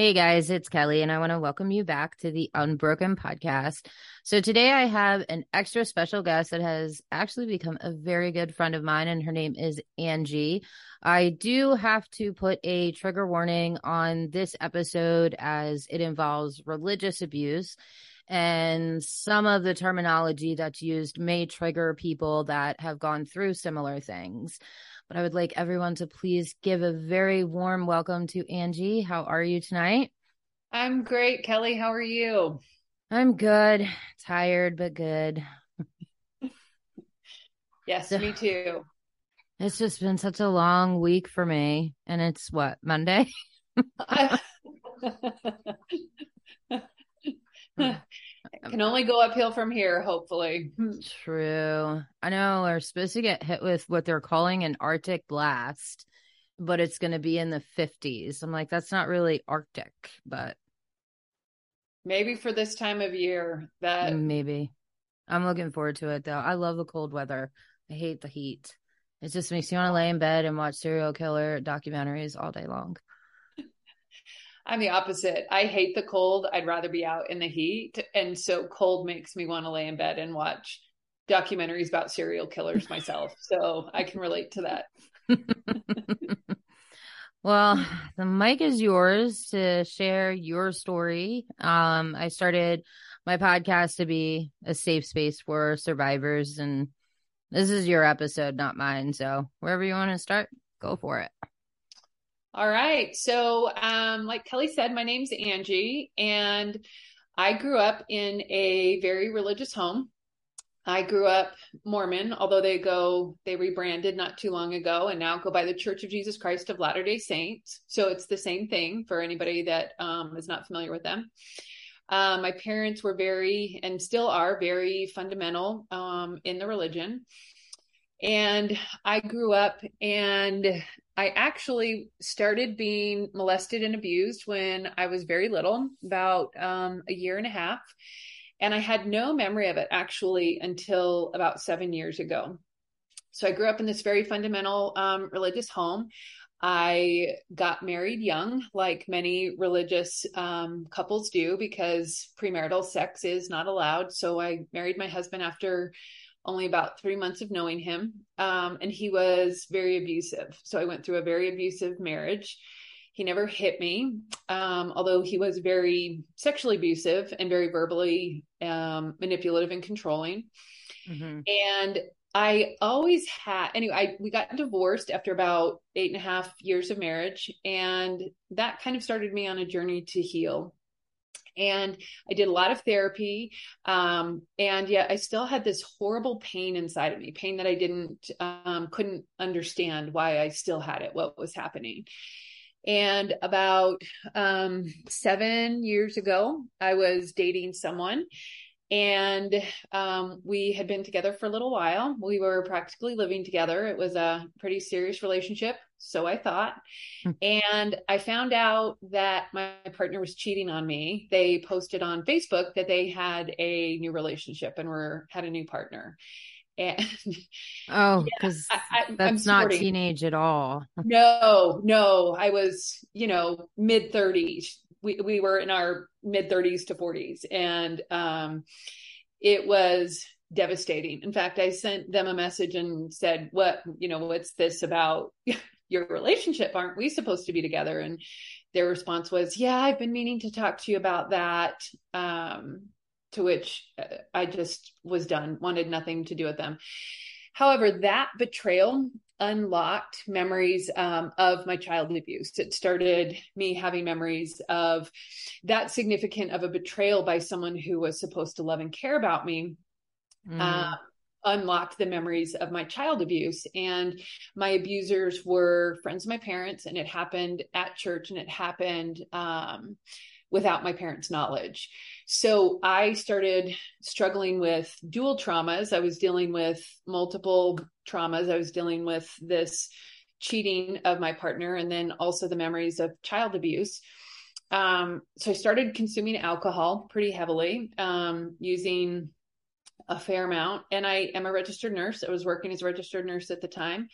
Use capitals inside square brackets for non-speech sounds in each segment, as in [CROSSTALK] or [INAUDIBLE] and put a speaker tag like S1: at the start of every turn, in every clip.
S1: Hey guys, it's Kelly, and I want to welcome you back to the Unbroken podcast. So, today I have an extra special guest that has actually become a very good friend of mine, and her name is Angie. I do have to put a trigger warning on this episode as it involves religious abuse, and some of the terminology that's used may trigger people that have gone through similar things but I would like everyone to please give a very warm welcome to Angie. How are you tonight?
S2: I'm great, Kelly. How are you?
S1: I'm good. Tired, but good.
S2: yes, me too.
S1: It's just been such a long week for me. And it's what, Monday? [LAUGHS] [LAUGHS] [LAUGHS]
S2: can only go uphill from here, hopefully.
S1: Hmm, true. I know we're supposed to get hit with what they're calling an Arctic blast, but it's going to be in the 50s. I'm like, that's not really Arctic, but
S2: maybe for this time of year that
S1: maybe. I'm looking forward to it though. I love the cold weather. I hate the heat. It just makes you want to lay in bed and watch serial killer documentaries all day long.
S2: I'm the opposite. I hate the cold. I'd rather be out in the heat. And so cold makes me want to lay in bed and watch documentaries about serial killers myself. so I can relate to that. [LAUGHS]
S1: well, the mic is yours to share your story. Um, I started my podcast to be a safe space for survivors, and this is your episode, not mine. So wherever you want to start, go for it.
S2: All right. So, um, like Kelly said, my name's Angie, and I grew up in a very religious home. I grew up Mormon, although they go, they rebranded not too long ago and now go by the Church of Jesus Christ of Latter day Saints. So it's the same thing for anybody that um, is not familiar with them. Um, my parents were very, and still are very fundamental um, in the religion. And I grew up and I actually started being molested and abused when I was very little, about um, a year and a half. And I had no memory of it actually until about seven years ago. So I grew up in this very fundamental um, religious home. I got married young, like many religious um, couples do, because premarital sex is not allowed. So I married my husband after only about three months of knowing him. Um, and he was very abusive. So I went through a very abusive marriage. He never hit me, um, although he was very sexually abusive and very verbally um, manipulative and controlling. Mm-hmm. And I always had, anyway, I, we got divorced after about eight and a half years of marriage. And that kind of started me on a journey to heal and I did a lot of therapy. Um, and yet I still had this horrible pain inside of me, pain that I didn't, um, couldn't understand why I still had it, what was happening. And about um, seven years ago, I was dating someone and um, we had been together for a little while. We were practically living together. It was a pretty serious relationship, so I thought. Hmm. and I found out that my partner was cheating on me. They posted on Facebook that they had a new relationship and were had a new partner. [LAUGHS] And
S1: oh, because yeah, that's I'm not teenage at all. [LAUGHS]
S2: no, no, I was, you know, mid 30s we we were in our mid 30s to 40s and um it was devastating in fact i sent them a message and said what you know what's this about [LAUGHS] your relationship aren't we supposed to be together and their response was yeah i've been meaning to talk to you about that um to which uh, i just was done wanted nothing to do with them however that betrayal unlocked memories um, of my childhood abuse. It started me having memories of that significant of a betrayal by someone who was supposed to love and care about me. Mm. Unlocked the memories of my child abuse and my abusers were friends of my parents and it happened at church and it happened um, without my parents' knowledge. So I started struggling with dual traumas. I was dealing with multiple traumas. I was dealing with this cheating of my partner and then also the memories of child abuse. Um, so I started consuming alcohol pretty heavily, um, using a fair amount. And I am a registered nurse. I was working as a registered nurse at the time.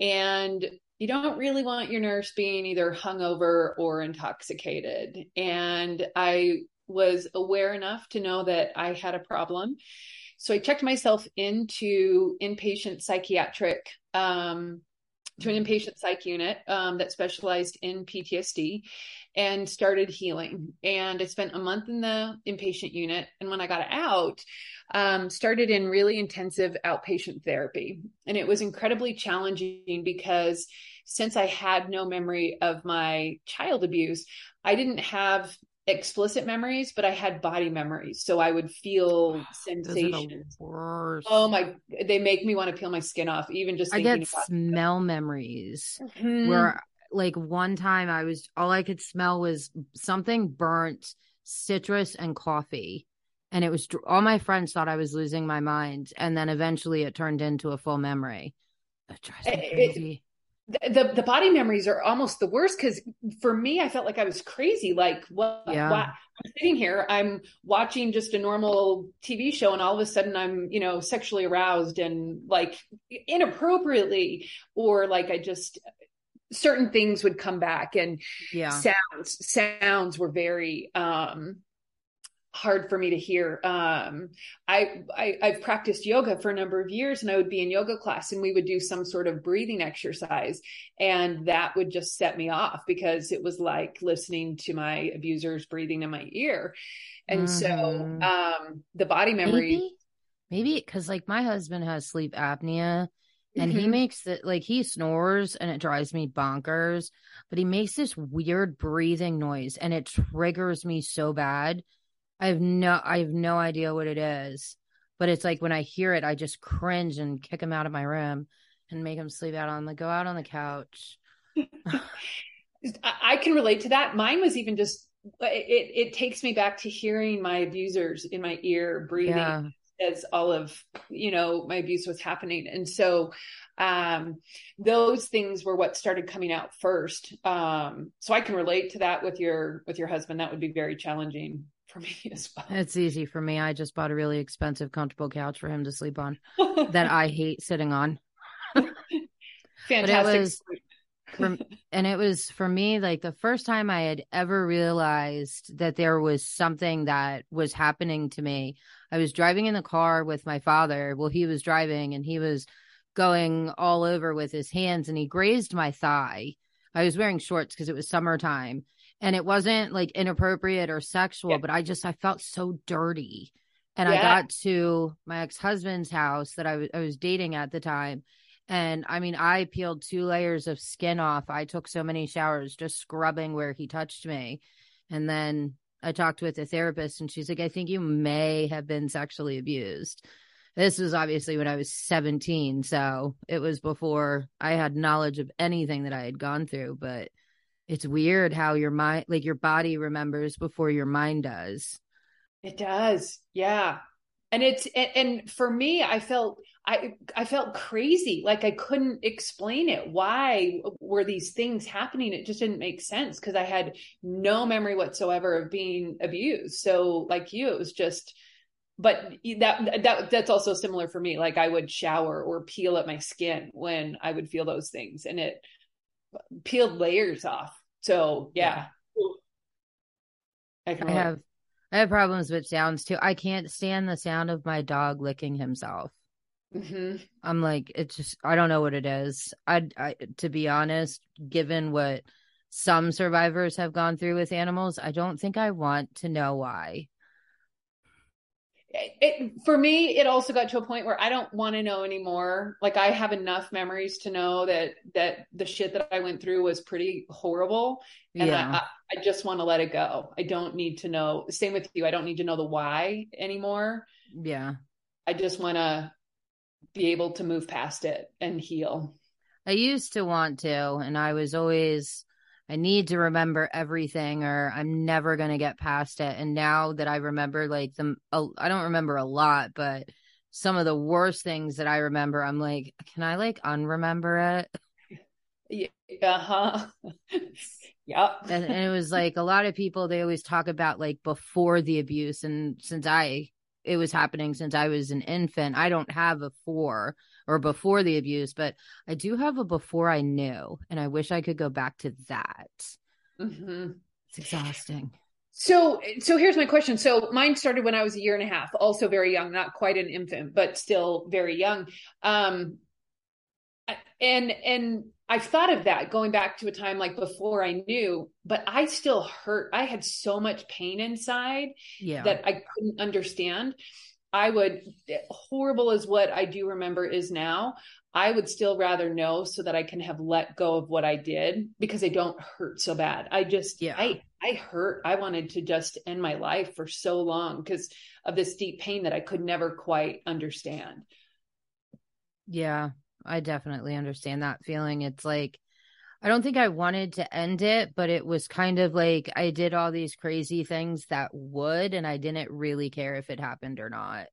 S2: And you don't really want your nurse being either hungover or intoxicated. And I was aware enough to know that I had a problem. So I checked myself into inpatient psychiatric, um, to an inpatient psych unit um, that specialized in PTSD and started healing. And I spent a month in the inpatient unit. And when I got out, um, started in really intensive outpatient therapy. And it was incredibly challenging because since I had no memory of my child abuse, I didn't have explicit memories, but I had body memories. So I would feel sensations. Oh my, they make me want to peel my skin off, even just
S1: I get smell memories mm-hmm. where like one time I was, all I could smell was something burnt citrus and coffee. And it was all my friends thought I was losing my mind. And then eventually it turned into a full memory. It drives me crazy. It,
S2: the the body memories are almost the worst because for me, I felt like I was crazy. Like what? Yeah. what? I'm sitting here, I'm watching just a normal TV show, and all of a sudden, I'm you know sexually aroused and like inappropriately, or like I just certain things would come back and yeah sounds sounds were very um hard for me to hear. Um, I, I have practiced yoga for a number of years, and I would be in yoga class, and we would do some sort of breathing exercise, and that would just set me off because it was like listening to my abusers breathing in my ear, and mm-hmm. so um, the body memory.
S1: Maybe because like my husband has sleep apnea. And mm-hmm. he makes it like he snores and it drives me bonkers, but he makes this weird breathing noise and it triggers me so bad I have no I have no idea what it is. But it's like when I hear it, I just cringe and kick him out of my room and make him sleep out on the go out on the couch. [SIGHS]
S2: I can relate to that. Mine was even just it it takes me back to hearing my abusers in my ear breathing yeah. As all of you know my abuse was happening and so um those things were what started coming out first um so i can relate to that with your with your husband that would be very challenging for me [LAUGHS] as well.
S1: It's easy for me. I just bought a really expensive, comfortable couch for him to sleep on [LAUGHS] that I hate sitting on. [LAUGHS]
S2: Fantastic. Was,
S1: for, and it was for me like the first time I had ever realized that there was something that was happening to me. I was driving in the car with my father. Well, he was driving and he was going all over with his hands and he grazed my thigh. I was wearing shorts because it was summertime and it wasn't like inappropriate or sexual, yeah. but I just I felt so dirty. And yeah. I got to my ex-husband's house that I, w- I was dating at the time. And I mean, I peeled two layers of skin off. I took so many showers just scrubbing where he touched me. And then I talked with a therapist and she's like, I think you may have been sexually abused. This was obviously when I was 17. So it was before I had knowledge of anything that I had gone through. But it's weird how your mind like your body remembers before your mind does
S2: it does yeah and it's and, and, for me i felt i i felt crazy. Like i couldn't explain it. Why were these things happening? It just didn't make sense because i had no memory whatsoever of being abused. So like you it was just but that that that's also similar for me. Like i would shower or peel at my skin when i would feel those things and it peeled layers off. So yeah.
S1: I, I have I have problems with sounds too. I can't stand the sound of my dog licking himself. Mm-hmm. I'm like, it's just I don't know what it is. I, I to be honest, given what some survivors have gone through with animals, I don't think I want to know why
S2: it, for me, it also got to a point where I don't want to know anymore. Like I have enough memories to know that that the shit that I went through was pretty horrible, and yeah. I, I just want to let it go. I don't need to know. Same with you. I don't need to know the why anymore.
S1: Yeah,
S2: I just want to be able to move past it and heal.
S1: I used to want to, and I was always I need to remember everything or I'm never going to get past it. And now that I remember like the, I don't remember a lot, but some of the worst things that I remember, I'm like, can I like unremember
S2: it? Yeah. huh [LAUGHS] yep.
S1: and, and it was [LAUGHS] like a lot of people, they always talk about like before the abuse. And since I, it was happening since I was an infant, I don't have a four or before the abuse, but I do have a before I knew, and I wish I could go back to that. Mm-hmm. It's exhausting.
S2: So, so here's my question. So mine started when I was a year and a half, also very young, not quite an infant, but still very young. Um, and, and I've thought of that going back to a time like before I knew, but I still hurt. I had so much pain inside yeah. that I couldn't understand. I would, horrible as what I do remember is now, I would still rather know so that I can have let go of what I did because they don't hurt so bad. I just, yeah. I, I hurt. I wanted to just end my life for so long because of this deep pain that I could never quite understand.
S1: Yeah, I definitely understand that feeling. It's like, I don't think I wanted to end it, but it was kind of like I did all these crazy things that would, and I didn't really care if it happened or not.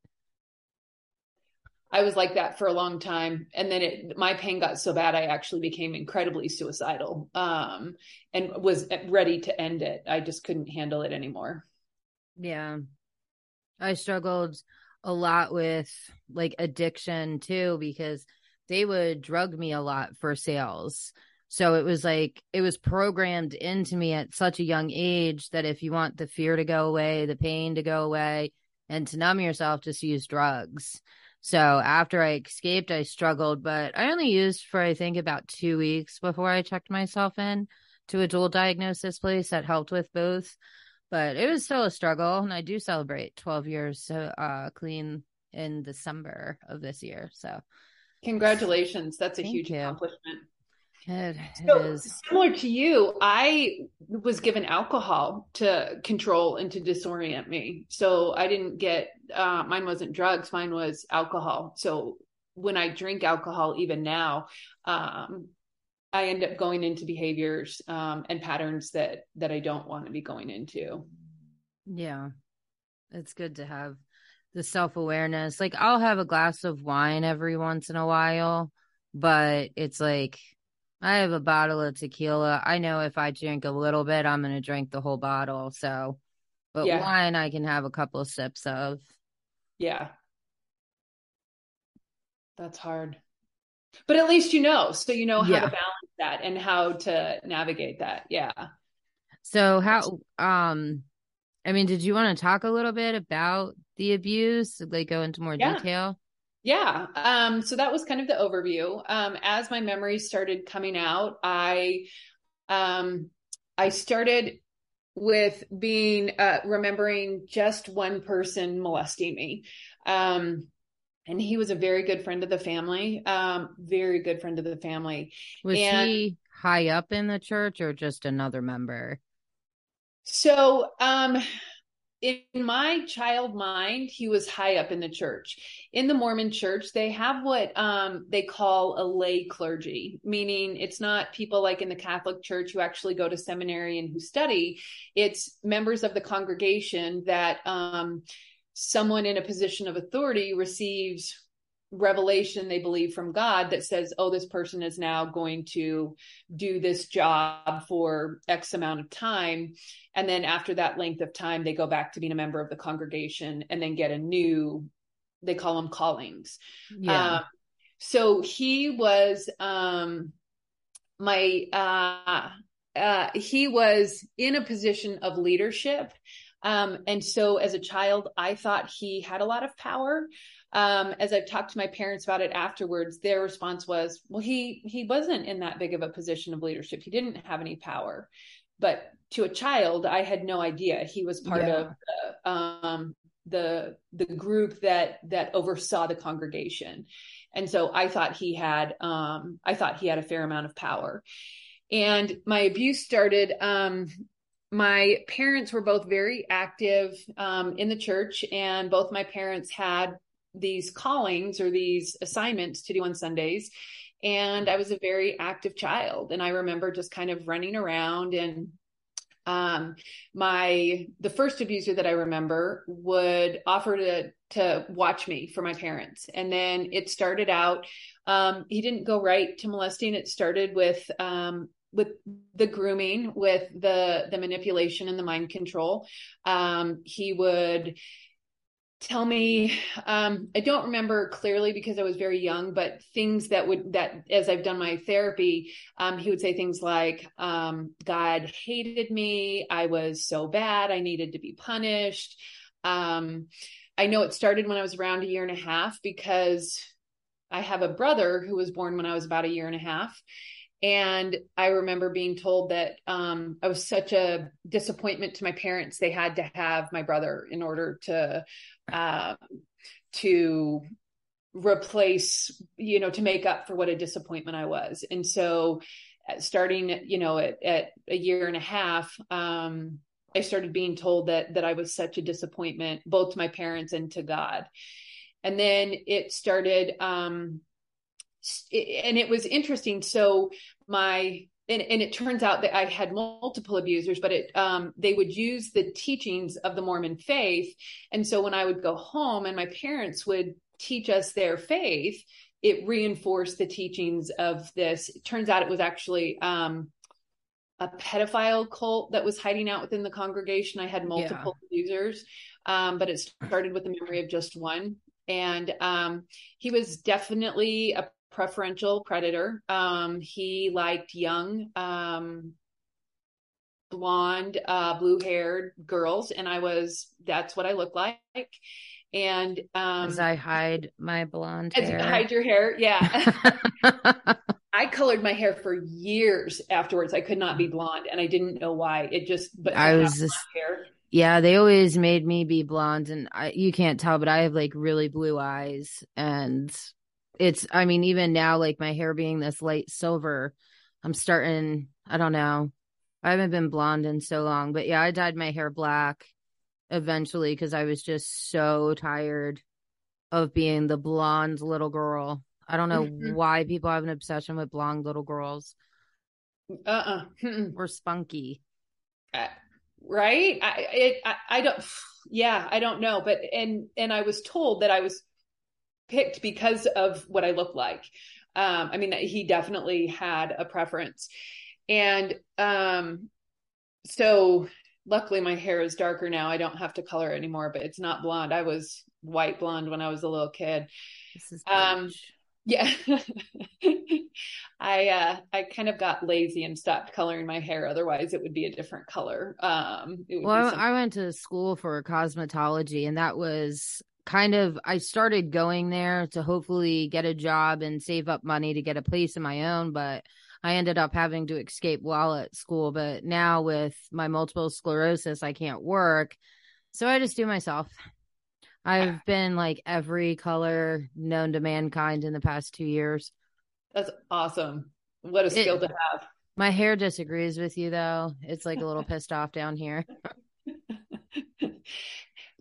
S2: I was like that for a long time. And then it, my pain got so bad, I actually became incredibly suicidal um, and was ready to end it. I just couldn't handle it anymore.
S1: Yeah. I struggled a lot with like addiction too, because they would drug me a lot for sales. So it was like it was programmed into me at such a young age that if you want the fear to go away, the pain to go away, and to numb yourself, just use drugs. So after I escaped, I struggled, but I only used for I think about two weeks before I checked myself in to a dual diagnosis place that helped with both. But it was still a struggle, and I do celebrate 12 years uh, clean in December of this year. So
S2: Congratulations. That's a Thank huge you. accomplishment.
S1: It, so, it.
S2: Similar to you, I was given alcohol to control and to disorient me. So I didn't get, uh, mine wasn't drugs, mine was alcohol. So when I drink alcohol, even now, um, I end up going into behaviors um, and patterns that that I don't want to be going into.
S1: Yeah, it's good to have the self awareness. Like I'll have a glass of wine every once in a while, but it's like I have a bottle of tequila. I know if I drink a little bit, I'm going to drink the whole bottle. So, but yeah. wine I can have a couple of sips of.
S2: Yeah. That's hard. But at least you know. So you know how yeah. to balance that and how to navigate that. Yeah.
S1: So how um I mean, did you want to talk a little bit about the abuse? Like go into more yeah. detail?
S2: Yeah. Um, so that was kind of the overview. Um, as my memories started coming out, I um, I started with being uh, remembering just one person molesting me. Um, and he was a very good friend of the family, um, very good friend of the family.
S1: Was and, he high up in the church or just another member?
S2: So, um, in my child mind, he was high up in the church. In the Mormon church, they have what um, they call a lay clergy, meaning it's not people like in the Catholic church who actually go to seminary and who study. It's members of the congregation that um, someone in a position of authority receives revelation they believe from God that says, oh, this person is now going to do this job for X amount of time. And then after that length of time, they go back to being a member of the congregation and then get a new, they call them callings. Yeah. Um, so he was, um, my, uh, uh, he was in a position of leadership. Um, and so as a child, I thought he had a lot of power um, as I've talked to my parents about it afterwards, their response was, "Well, he he wasn't in that big of a position of leadership. He didn't have any power." But to a child, I had no idea he was part yeah. of the, um, the the group that that oversaw the congregation, and so I thought he had um, I thought he had a fair amount of power. And my abuse started um, my parents were both very active um, in the church, and both my parents had these callings or these assignments to do on Sundays. And I was a very active child. And I remember just kind of running around and um, my the first abuser that I remember would offer to to watch me for my parents, and then it started out. Um, he didn't go right to molesting. It started with um, with the grooming, with the the manipulation and the mind control. Um, he would tell me um, i don't remember clearly because i was very young but things that would that as i've done my therapy um, he would say things like um, god hated me. I was so bad. I needed to be punished. Um, i know it started when i was around a year and a half because i have a brother who was born when i was about a year and a half. And I remember being told that um, I was such a disappointment to my parents. They had to have my brother in order to uh, to replace, you know, to make up for what a disappointment I was. And so, uh, starting, you know, at, at a year and a half, um, I started being told that that I was such a disappointment, both to my parents and to God. And then it started. Um, and it was interesting. So my and, and, it turns out that I had multiple abusers, but it um, they would use the teachings of the Mormon faith, and so when I would go home and my parents would teach us their faith, it reinforced the teachings of this. It turns out it was actually um, a pedophile cult that was hiding out within the congregation. I had multiple yeah. abusers, um, but it started with the memory of just one, and um, he was definitely a preferential predator. Um, he liked young, um, blonde, uh, blue haired girls. And I was, that's what I look like. And, um,
S1: as I hide my blonde hair,
S2: hide your hair. Yeah. [LAUGHS] I colored my hair for years afterwards. I could not be blonde and I didn't know why. It just, but
S1: I was just, hair. yeah, they always made me be blonde and I, you can't tell, but I have like really blue eyes and it's i mean even now like my hair being this light silver i'm starting i don't know. I haven't been blonde in so long but yeah i dyed my hair black eventually because i was just so tired of being the blonde little girl. I don't know mm-hmm. why people have an obsession with blonde little girls. Uh-uh. Or spunky.
S2: Uh, right? I, it, I i don't [SIGHS] yeah i don't know but and and i was told that i was picked because of what I look like. Um, I mean, he definitely had a preference. And um, so luckily my hair is darker now. I don't have to color anymore, but it's not blonde. I was white blonde when I was a little kid. This is um, yeah. [LAUGHS] I uh I kind of got lazy and stopped coloring my hair. Otherwise it would be a different color. Um
S1: well, I went to school for cosmetology and that was kind of I started going there to hopefully get a job and save up money to get a place of my own, but I ended up having to escape while at school. But now with my multiple sclerosis, I can't work. So I just do myself. I've ah. been like every color known to mankind in the past two years.
S2: That's awesome. What a skill it, to have.
S1: My hair disagrees with you though. It's like a little pissed off down here. [LAUGHS]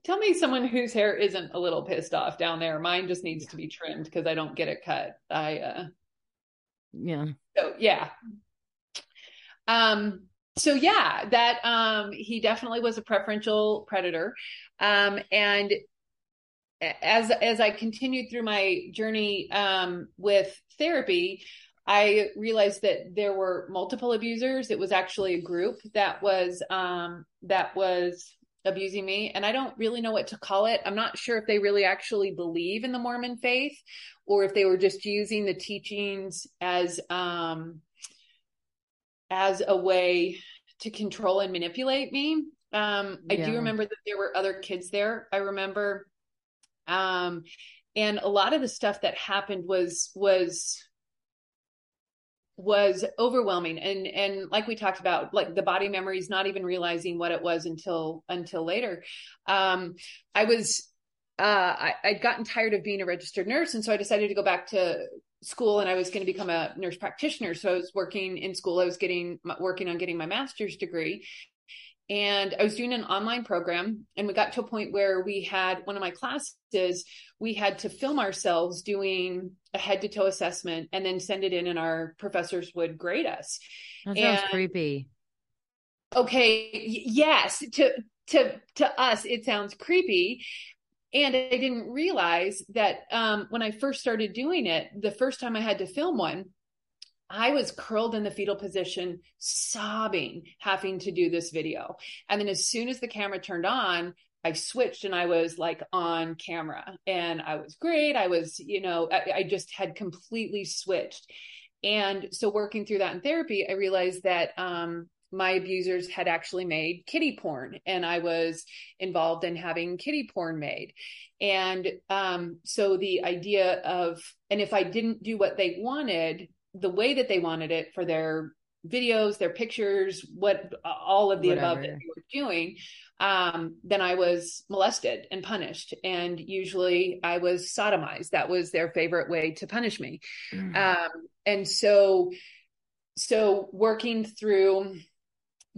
S2: Tell me someone whose hair isn't a little pissed off down there. Mine just needs to be trimmed because I don't get it cut. I uh
S1: yeah.
S2: So yeah. Um so yeah, that um he definitely was a preferential predator. Um and as as I continued through my journey um with therapy, I realized that there were multiple abusers. It was actually a group that was um that was abusing me and i don't really know what to call it. I'm not sure if they really actually believe in the mormon faith or if they were just using the teachings as um as a way to control and manipulate me. Um i yeah. do remember that there were other kids there i remember. Um and a lot of the stuff that happened was was was overwhelming. And and like we talked about like the body memories not even realizing what it was until until later. Um i was uh I, i'd gotten tired of being a registered nurse. And so i decided to go back to school and i was going to become a nurse practitioner. So i was working in school. I was getting working on getting my master's degree and I was doing an online program and we got to a point where we had one of my classes we had to film ourselves doing a head to toe assessment and then send it in and our professors would grade us.
S1: That sounds and, creepy.
S2: Okay, yes, to to to us it sounds creepy and I didn't realize that um, when I first started doing it, the first time I had to film one, I was curled in the fetal position, sobbing, having to do this video. And then as soon as the camera turned on, I switched and I was like on camera and I was great. I was, you know, I, I just had completely switched. And so working through that in therapy, I realized that um, my abusers had actually made kiddie porn and I was involved in having kiddie porn made. And um, so the idea of, and if I didn't do what they wanted, the way that they wanted it for their videos, their pictures, what all of the Whatever. above that they were doing, um, then I was molested and punished. And usually I was sodomized. That was their favorite way to punish me. Mm. Um, and so, so working through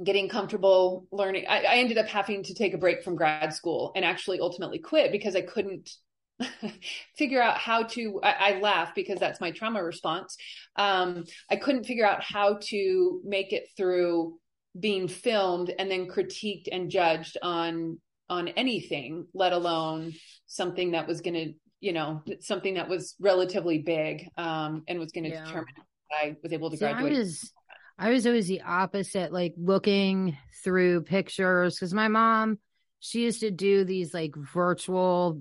S2: getting comfortable learning, I, I ended up having to take a break from grad school and actually ultimately quit because I couldn't [LAUGHS] figure out how to I, I, laugh because that's my trauma response um, i couldn't figure out how to make it through being filmed and then critiqued and judged on on anything let alone something that was going to you know something that was relatively big um, and was going to yeah. determine i was able to See, graduate
S1: I was, I was always the opposite like looking through pictures because my mom she used to do these like virtual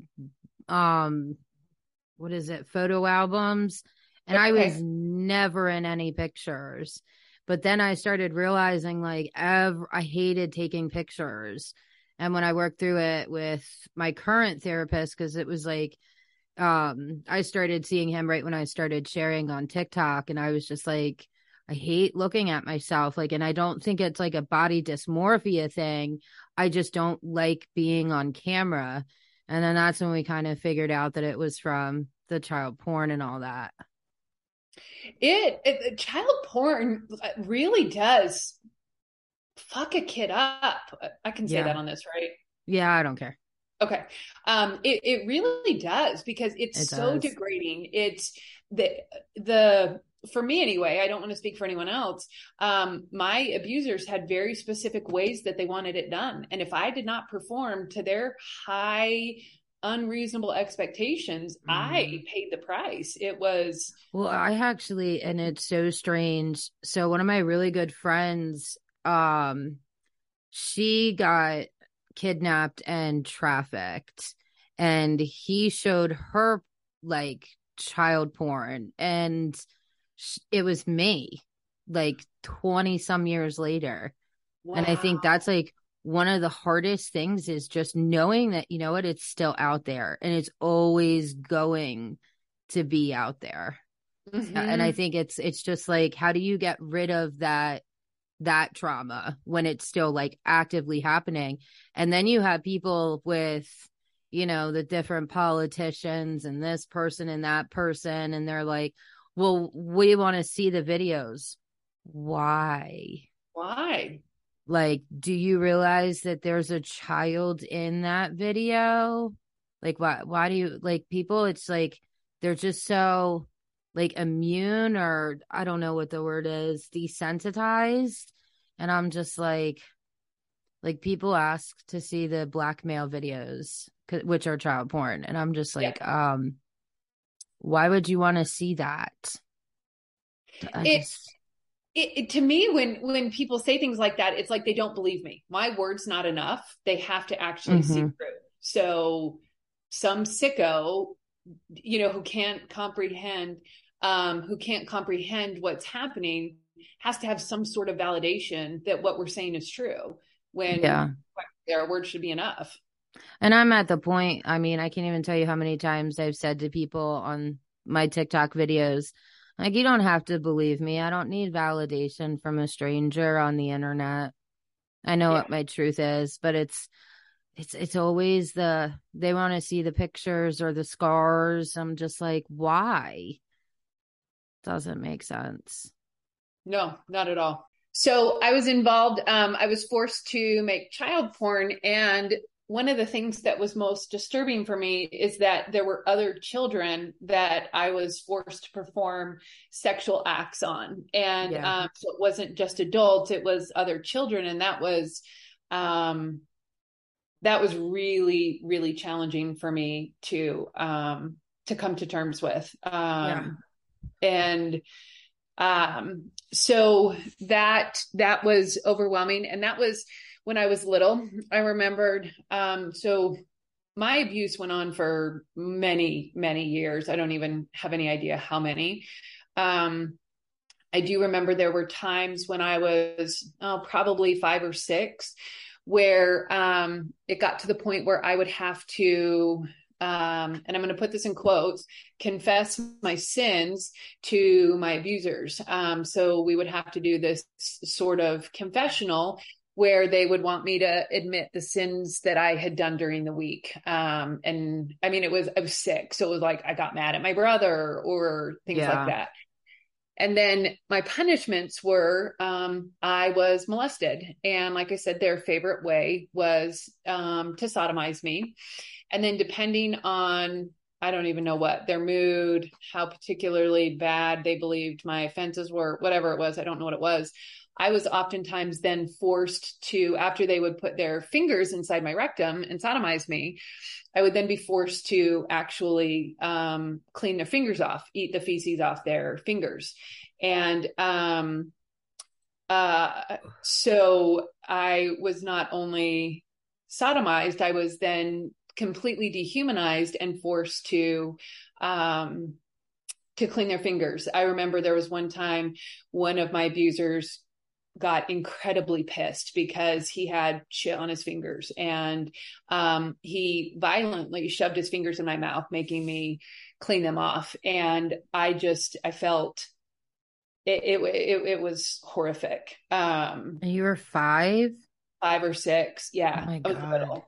S1: um what is it? Photo albums. And okay. i was never in any pictures. But then i started realizing like ev- i hated taking pictures. And when i worked through it with my current therapist because it was like um i started seeing him right when i started sharing on tiktok. And i was just like i hate looking at myself. Like and i don't think it's like a body dysmorphia thing. I just don't like being on camera and then that's when we kind of figured out that it was from the child porn and all that.
S2: It, it child porn really does fuck a kid up. I can say yeah. that on this, right?
S1: Yeah, I don't care.
S2: Okay. Um, it, it really does because it's it so degrading. It's the, the, for me anyway, I don't want to speak for anyone else. Um, my abusers had very specific ways that they wanted it done. And if I did not perform to their high, unreasonable expectations, mm. I mm-hmm. paid the price. It was.
S1: Well, I actually, and it's so strange. So one of my really good friends, um, she got kidnapped and trafficked and he showed her like child porn and it was me like 20 some years later. Wow. And I think that's like one of the hardest things is just knowing that, you know what, it's still out there and it's always going to be out there. Mm-hmm. And I think it's, it's just like, how do you get rid of that, that trauma when it's still like actively happening? And then you have people with, you know, the different politicians and this person and that person, and they're like, well, we want to see the videos. Why?
S2: Why?
S1: Like, do you realize that there's a child in that video? Like, why? Why do you like people? It's like they're just so like immune, or I don't know what the word is, desensitized. And I'm just like, like people ask to see the blackmail videos, which are child porn, and I'm just like, yeah. um why would you want to see that?
S2: It, it, it, to me, when when people say things like that, it's like they don't believe me. My word's not enough. They have to actually mm-hmm. see through. So some sicko, you know, who can't comprehend, um, who can't comprehend what's happening, has to have some sort of validation that what we're saying is true. When yeah. our word should be enough.
S1: And I'm at the point, I mean, I can't even tell you how many times I've said to people on my TikTok videos, like, you don't have to believe me. I don't need validation from a stranger on the internet. I know yeah. what my truth is, but it's, it's, it's always the, they want to see the pictures or the scars. I'm just like, why? Doesn't make sense.
S2: No, not at all. So I was involved. Um, I was forced to make child porn, and one of the things that was most disturbing for me is that there were other children that I was forced to perform sexual acts on. And yeah. um, so it wasn't just adults, it was other children. And that was, um, that was really, really challenging for me to, um, to come to terms with. Um, yeah. and, um, so that, that was overwhelming. And that was, when I was little, I remembered. Um, so my abuse went on for many, many years. I don't even have any idea how many. Um, I do remember there were times when I was oh, probably five or six where um, it got to the point where I would have to um, and I'm going to put this in quotes, confess my sins to my abusers. Um, so we would have to do this sort of confessional where they would want me to admit the sins that I had done during the week. Um, and I mean, it was, I was sick. So it was like, I got mad at my brother or things yeah. like that. And then my punishments were um, I was molested. And like I said, their favorite way was um, to sodomize me. And then depending on, I don't even know what their mood, how particularly bad they believed my offenses were, whatever it was, I don't know what it was. I was oftentimes then forced to, after they would put their fingers inside my rectum and sodomize me, I would then be forced to actually um, clean their fingers off, eat the feces off their fingers. And um, uh, so I was not only sodomized, I was then completely dehumanized and forced to um, to clean their fingers. I remember there was one time one of my abusers got incredibly pissed because he had shit on his fingers and um, he violently shoved his fingers in my mouth making me clean them off and i just i felt it it, it, it was horrific um
S1: you were five
S2: five or six yeah
S1: oh my God.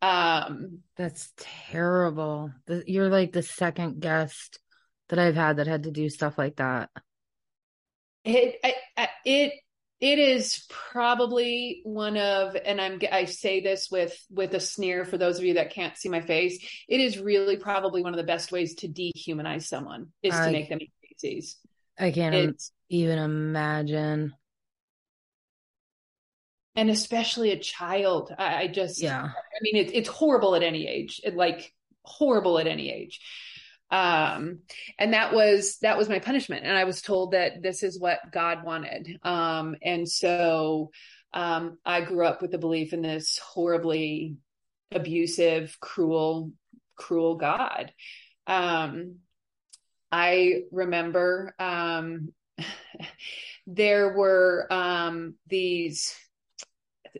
S1: Um, that's terrible. You're like the second guest that I've had that had to do stuff like that.
S2: It, I, it, it is probably one of, and I'm, I say this with, with a sneer for those of you that can't see my face. It is really probably one of the best ways to dehumanize someone is I, to make them feces.
S1: I can't it's, even imagine
S2: and especially a child. I, I just,
S1: yeah.
S2: I mean, it's it's horrible at any age. It, like horrible at any age. Um, and that was that was my punishment. And I was told that this is what God wanted. Um, and so um, I grew up with the belief in this horribly abusive, cruel, cruel God. Um, I remember um, [LAUGHS] there were um, these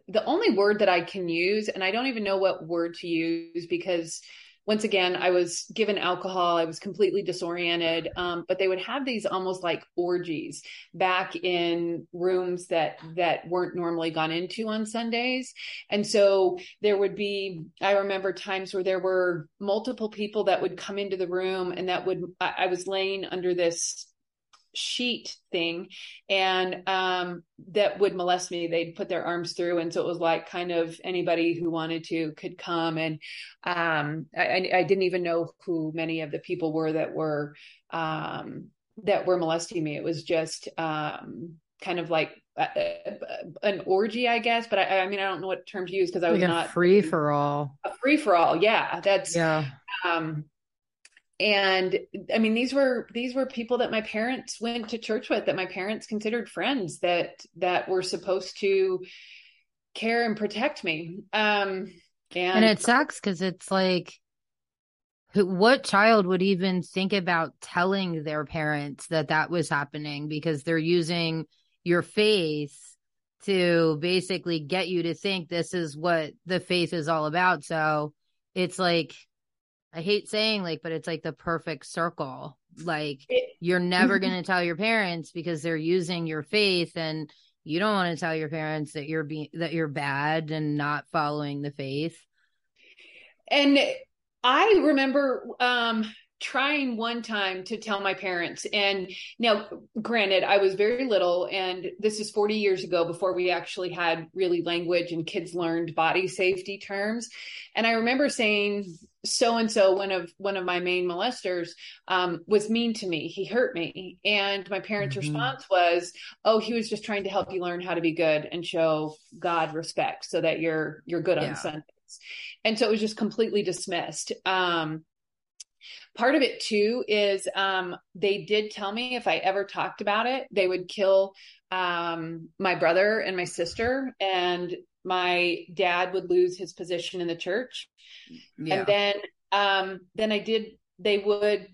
S2: the only word that I can use, and I don't even know what word to use because once again, I was given alcohol. I was completely disoriented. Um, but they would have these almost like orgies back in rooms that that weren't normally gone into on Sundays. And so there would be. I remember times where there were multiple people that would come into the room, and that would. I, I was laying under this sheet thing. And um, that would molest me. They'd put their arms through. And so it was like kind of anybody who wanted to could come. And um, I, I, didn't even know who many of the people were that were um, that were molesting me. It was just um, kind of like a, a, an orgy i guess. But I, I, mean i don't know what term to use because i was like not
S1: free for all.
S2: A free for all. Yeah that's
S1: yeah.
S2: um and i mean these were these were people that my parents went to church with that my parents considered friends that that were supposed to care and protect me. Um and,
S1: and it sucks because it's like what child would even think about telling their parents that that was happening? Because they're using your faith to basically get you to think this is what the faith is all about. So it's like I hate saying like, but it's like the perfect circle. Like you're never going to tell your parents because they're using your faith and you don't want to tell your parents that you're being that you're bad and not following the faith.
S2: And I remember um trying one time to tell my parents. And now granted i was very little and this is 40 years ago before we actually had really language and kids learned body safety terms. And i remember saying so and so one of one of my main molesters um, was mean to me. He hurt me. And my parents mm-hmm. response was oh he was just trying to help you learn how to be good and show god respect so that you're you're good yeah. on sundays. And so it was just completely dismissed. Um, part of it too is um, they did tell me if I ever talked about it, they would kill um, my brother and my sister, and my dad would lose his position in the church. Yeah. And then um, then I did they would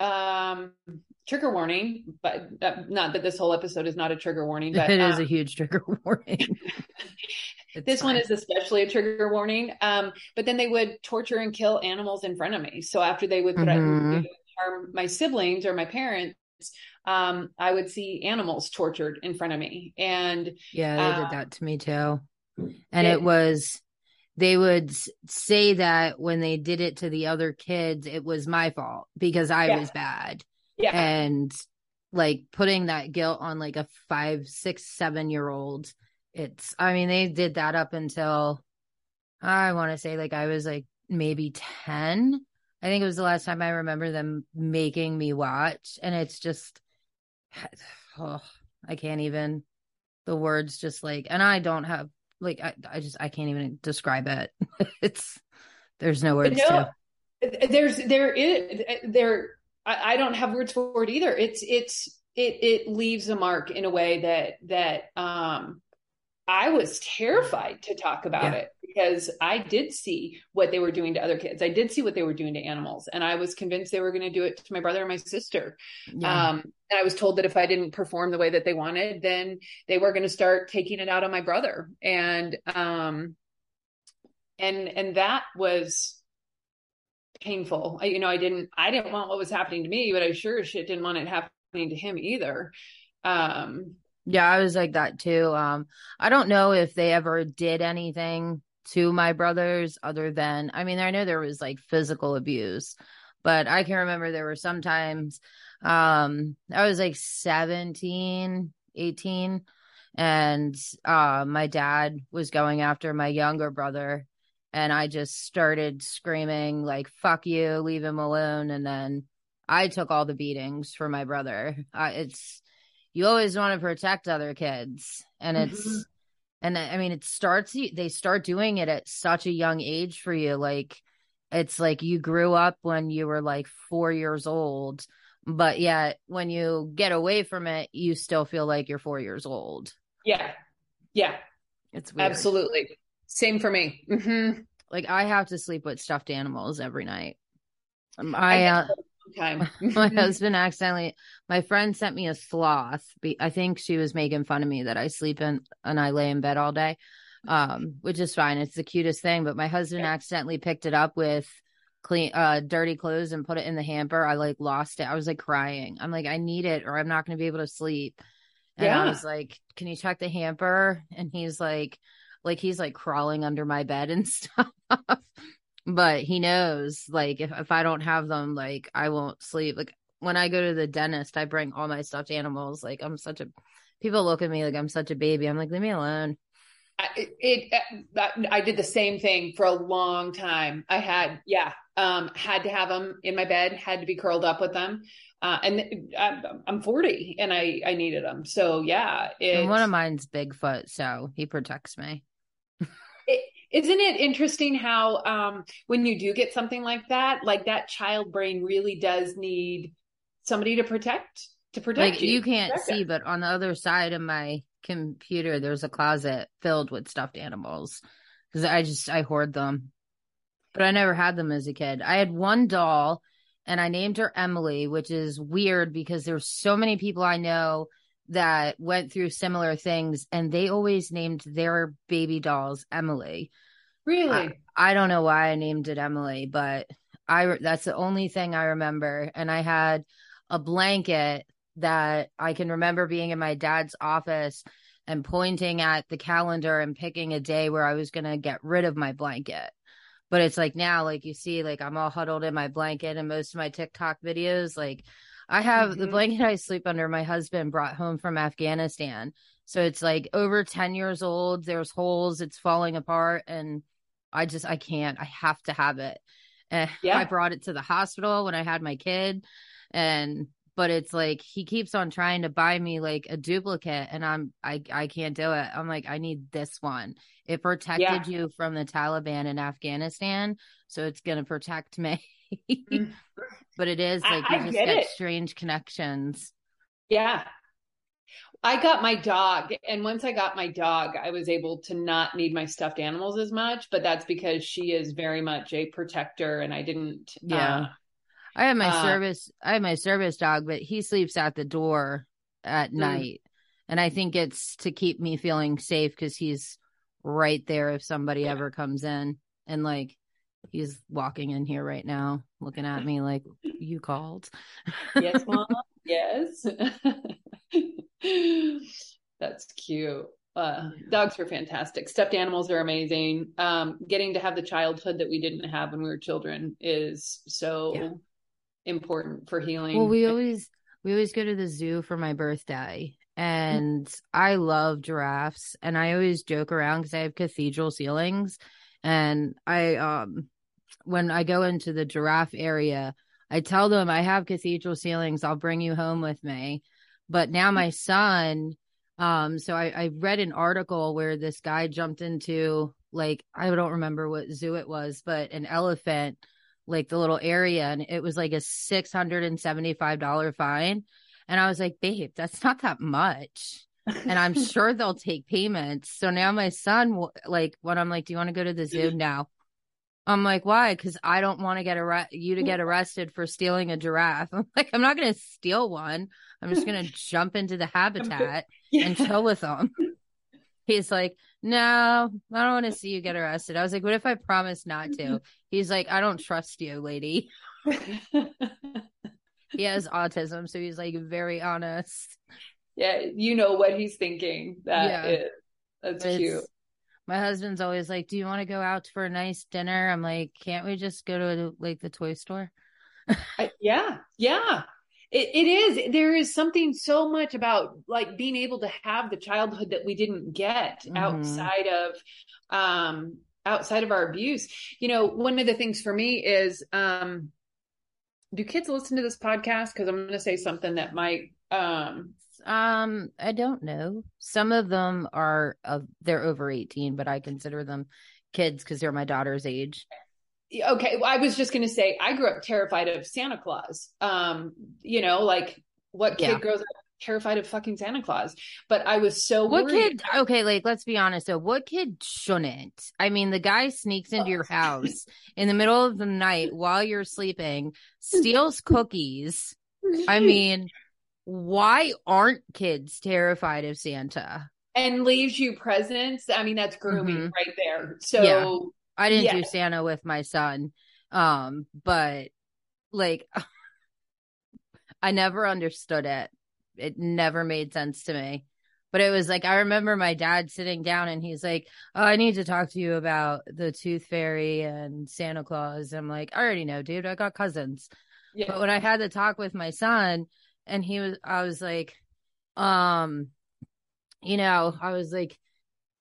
S2: um trigger warning, but uh, not that this whole episode is not a trigger warning, but [LAUGHS]
S1: it
S2: um,
S1: is a huge trigger warning. [LAUGHS]
S2: this fine. one is especially a trigger warning. Um, but then they would torture and kill animals in front of me. So after they would threaten mm-hmm. to harm my siblings or my parents, um, I would see animals tortured in front of me. And
S1: yeah, they uh, did that to me too. And it, it was they would say that when they did it to the other kids, it was my fault because I yeah. was bad. Yeah. And like putting that guilt on like a five, six, seven year old. It's, I mean, they did that up until I want to say like I was like maybe 10. I think it was the last time I remember them making me watch. And it's just, [SIGHS] oh, I can't even, the words just like, and I don't have, like, I, I just, I can't even describe it. [LAUGHS] it's, there's no words no,
S2: to. There's, there is, there, I, I don't have words for it either. It's it's it it leaves a mark in a way that that um I was terrified to talk about yeah. it because I did see what they were doing to other kids. I did see what they were doing to animals, and I was convinced they were going to do it to my brother and my sister. Yeah. Um, and I was told that if I didn't perform the way that they wanted, then they were going to start taking it out on my brother. And um, and and that was painful. I, you know, I didn't, I didn't want what was happening to me, but I sure as shit didn't want it happening to him either. Um,
S1: yeah, I was like that too. Um, I don't know if they ever did anything to my brothers other than, I mean, I know there was like physical abuse, but I can remember there were sometimes, um, I was like 17, 18 and uh my dad was going after my younger brother and I just started screaming like "fuck you," leave him alone, and then I took all the beatings for my brother. Uh, it's you always want to protect other kids, and it's mm-hmm. and I mean it starts they start doing it at such a young age for you. Like it's like you grew up when you were like four years old, but yet when you get away from it, you still feel like you're four years old.
S2: Yeah, yeah,
S1: it's weird.
S2: absolutely Same for me. Mm-hmm.
S1: Like I have to sleep with stuffed animals every night. Um, I, uh, [LAUGHS] my husband accidentally my friend sent me a sloth i think she was making fun of me that i sleep in and i lay in bed all day um which is fine. It's the cutest thing but my husband accidentally picked it up with clean uh dirty clothes and put it in the hamper. I like lost it. I was like crying. I'm like i need it or i'm not going to be able to sleep. And yeah. i was like can you check the hamper? And he's like like he's like crawling under my bed and [LAUGHS] stuff. But he knows like if, if I don't have them, like I won't sleep. Like when I go to the dentist, I bring all my stuffed animals. Like I'm such a people look at me like I'm such a baby. I'm like, leave me alone.
S2: It, it, uh, I did the same thing for a long time. I had, yeah, um, had to have them in my bed, had to be curled up with them. Uh, and I'm 40 and I, I needed them. So yeah.
S1: And one of mine's Bigfoot. So he protects me
S2: is not it interesting how um, when you do get something like that, like that child brain really does need somebody to protect to protect
S1: like
S2: you.
S1: you can't see, it. but on the other side of my computer, there's a closet filled with stuffed animals because I just I hoard them, but I never had them as a kid. I had one doll, and I named her Emily, which is weird because there's so many people I know that went through similar things and they always named their baby dolls Emily.
S2: Really?
S1: I, I, don't know why I named it Emily, but I that's the only thing I remember and I had a blanket that I can remember being in my dad's office and pointing at the calendar and picking a day where I was going to get rid of my blanket. But it's like now like you see like I'm all huddled in my blanket and most of my TikTok videos like I have mm-hmm. the blanket I sleep under my husband brought home from Afghanistan. So it's like over 10 years old. There's holes, it's falling apart. And I just, I can't, I have to have it. And yeah. I brought it to the hospital when I had my kid. And, but it's like he keeps on trying to buy me like a duplicate and I'm, I, I can't do it. I'm like, I need this one. It protected yeah. you from the Taliban in Afghanistan. So it's going to protect me. [LAUGHS] Mm. but it is like I, you just get, get strange connections.
S2: Yeah. I got my dog, and once I got my dog, I was able to not need my stuffed animals as much. But that's because she is very much a protector, and I didn't.
S1: Yeah,
S2: uh,
S1: I have my
S2: uh,
S1: service. I have my service dog, but he sleeps at the door at
S2: Mm.
S1: night, and I think it's to keep me feeling safe because he's right there if somebody
S2: Yeah.
S1: ever comes in, and like he's walking in here right now, looking at me like you called.
S2: yes, [LAUGHS] mom. yes. [LAUGHS] [LAUGHS] That's cute. Uh, dogs are fantastic. Stuffed animals are amazing. Um, getting to have the childhood that we didn't have when we were children is so
S1: Yeah.
S2: important for healing.
S1: Well, we always we always go to the zoo for my birthday, and I love giraffes, and I always joke around because I have cathedral ceilings, and I um when I go into the giraffe area, I tell them I have cathedral ceilings. I'll bring you home with me. But now my son, um, so I, I read an article where this guy jumped into like I don't remember what zoo it was, but an elephant, like the little area, and it was like a six hundred and seventy five dollar fine. And I was like, babe, that's not that much. And I'm [LAUGHS] sure they'll take payments. So now my son, like, when I'm like, do you want to go to the zoo [LAUGHS] now? I'm like, why? Because I don't want to get arre- you to get arrested for stealing a giraffe. [LAUGHS] I'm like, I'm not going to steal one. I'm just going [LAUGHS] to jump into the habitat [LAUGHS]
S2: Yeah.
S1: and chill with them. He's like, no, I don't want to see you get arrested. I was like, what if I promise not to? He's like, I don't trust you, lady. He has autism, so he's like very honest.
S2: yeah, you know what he's thinking. That
S1: Yeah.
S2: is- that's
S1: But
S2: cute.
S1: My husband's always like, "Do you want to go out for a nice dinner?" I'm like, "Can't we just go to like the toy store?" [LAUGHS]
S2: I, yeah, yeah. It, it is. There is something so much about like being able to have the childhood that we didn't get
S1: Mhm.
S2: outside of um outside of our abuse. You know, one of the things for me is um do kids listen to this podcast because I'm going to say something that might um
S1: Um, I don't know. Some of them are of they're over 18, but I consider them kids because they're my daughter's age.
S2: okay, well, I was just going to say I grew up terrified of Santa Claus. Um, you know, like what kid
S1: Yeah.
S2: grows up terrified of fucking Santa Claus? But I was so
S1: What
S2: worried.
S1: kid? Okay, like let's be honest. though. what kid shouldn't? I mean, the guy sneaks into your house in the middle of the night while you're sleeping, steals cookies. I mean, why aren't kids terrified of Santa?
S2: and leaves you presents. I mean, that's grooming
S1: Mhm.
S2: right there. So
S1: Yeah. I didn't
S2: Yeah.
S1: do Santa with my son. Um, but like [LAUGHS] I never understood it. It never made sense to me. But it was like I remember my dad sitting down and he's like, "Oh, I need to talk to you about the Tooth Fairy and Santa Claus." I'm like, "I already know, dude. I got cousins."
S2: yeah,
S1: But when I had the talk with my son and he was I was like, um, you know, I was like,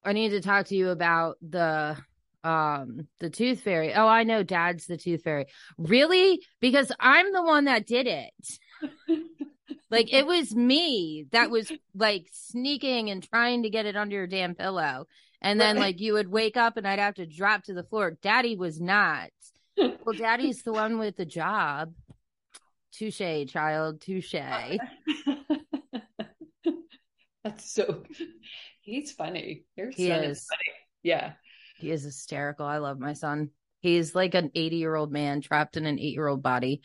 S1: I need to talk to you about the um the tooth fairy. Oh, I know dad's the tooth fairy. Really? Because I'm the one that did it. [LAUGHS] Like it was me that was like sneaking and trying to get it under your damn pillow. And then like you would wake up and I'd have to drop to the floor. Daddy was not. [LAUGHS] Well, daddy's the one with the job. Touche, child. Touche. [LAUGHS]
S2: that's so. He's funny. Your
S1: He
S2: son
S1: is.
S2: funny. Yeah.
S1: He is hysterical. I love my son. He's like an 80 year old man trapped in an eight year old body.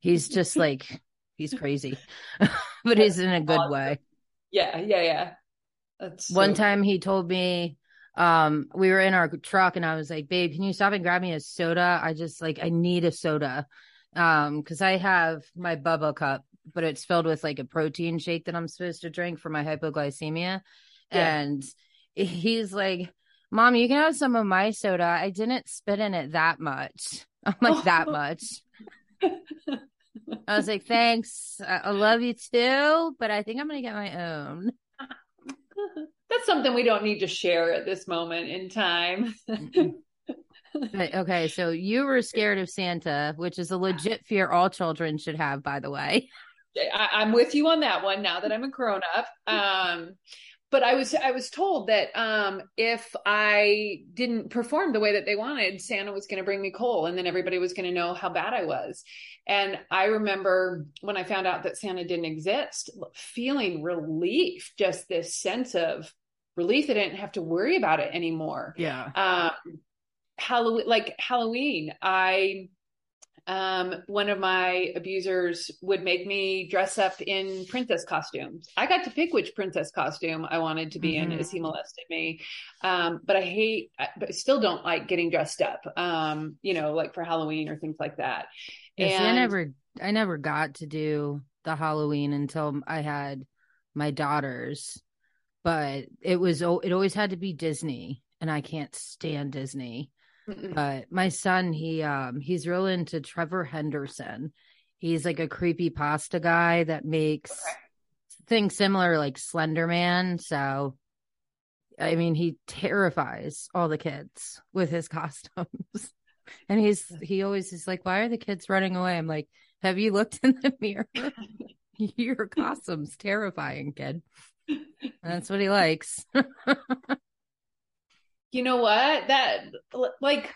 S1: He's [LAUGHS] just like, he's crazy, [LAUGHS] but he's in a good
S2: awesome.
S1: way.
S2: Yeah. Yeah. Yeah. That's so-
S1: One time he told me, um, we were in our truck and I was like, babe, can you stop and grab me a soda? I just like, I need a soda. Um, cause I have my Bubba cup, but it's filled with like a protein shake that I'm supposed to drink for my hypoglycemia.
S2: Yeah.
S1: And he's like, mom, you can have some of my soda. I didn't spit in it that much. [LAUGHS] I'm like, that much. [LAUGHS] I was like, thanks. I, I love you too, but I think I'm to get my own. [LAUGHS]
S2: That's something we don't need to share at this moment in time.
S1: But, okay, so you were scared of Santa, which is a legit fear all children should have, by the way.
S2: I, I'm with you on that one now that I'm a grown up. Um, but I was I was told that um, if I didn't perform the way that they wanted, Santa was going to bring me coal, and then everybody was going to know how bad I was. And I remember when I found out that Santa didn't exist, feeling relief, just this sense of relief that I didn't have to worry about it anymore.
S1: Yeah.
S2: Um, Halloween, like Halloween, I um, one of my abusers would make me dress up in princess costumes. I got to pick which princess costume I wanted to be mm-hmm. in as he molested me. Um, but I hate, but I still don't like getting dressed up, um, you know, like for Halloween or things like that.
S1: Yeah, and I never, I never got to do the Halloween until I had my daughters, but it was, it always had to be Disney and I can't stand Disney. But my son, he um he's real into Trevor Henderson. He's like a creepy pasta guy that makes okay. things similar like Slender Man. So I mean he terrifies all the kids with his [LAUGHS] costumes. and he's he always is like, Why are the kids running away? I'm like, Have you looked in the [LAUGHS] mirror? [LAUGHS] Your costume's terrifying, kid. That's what he likes
S2: you know what? That like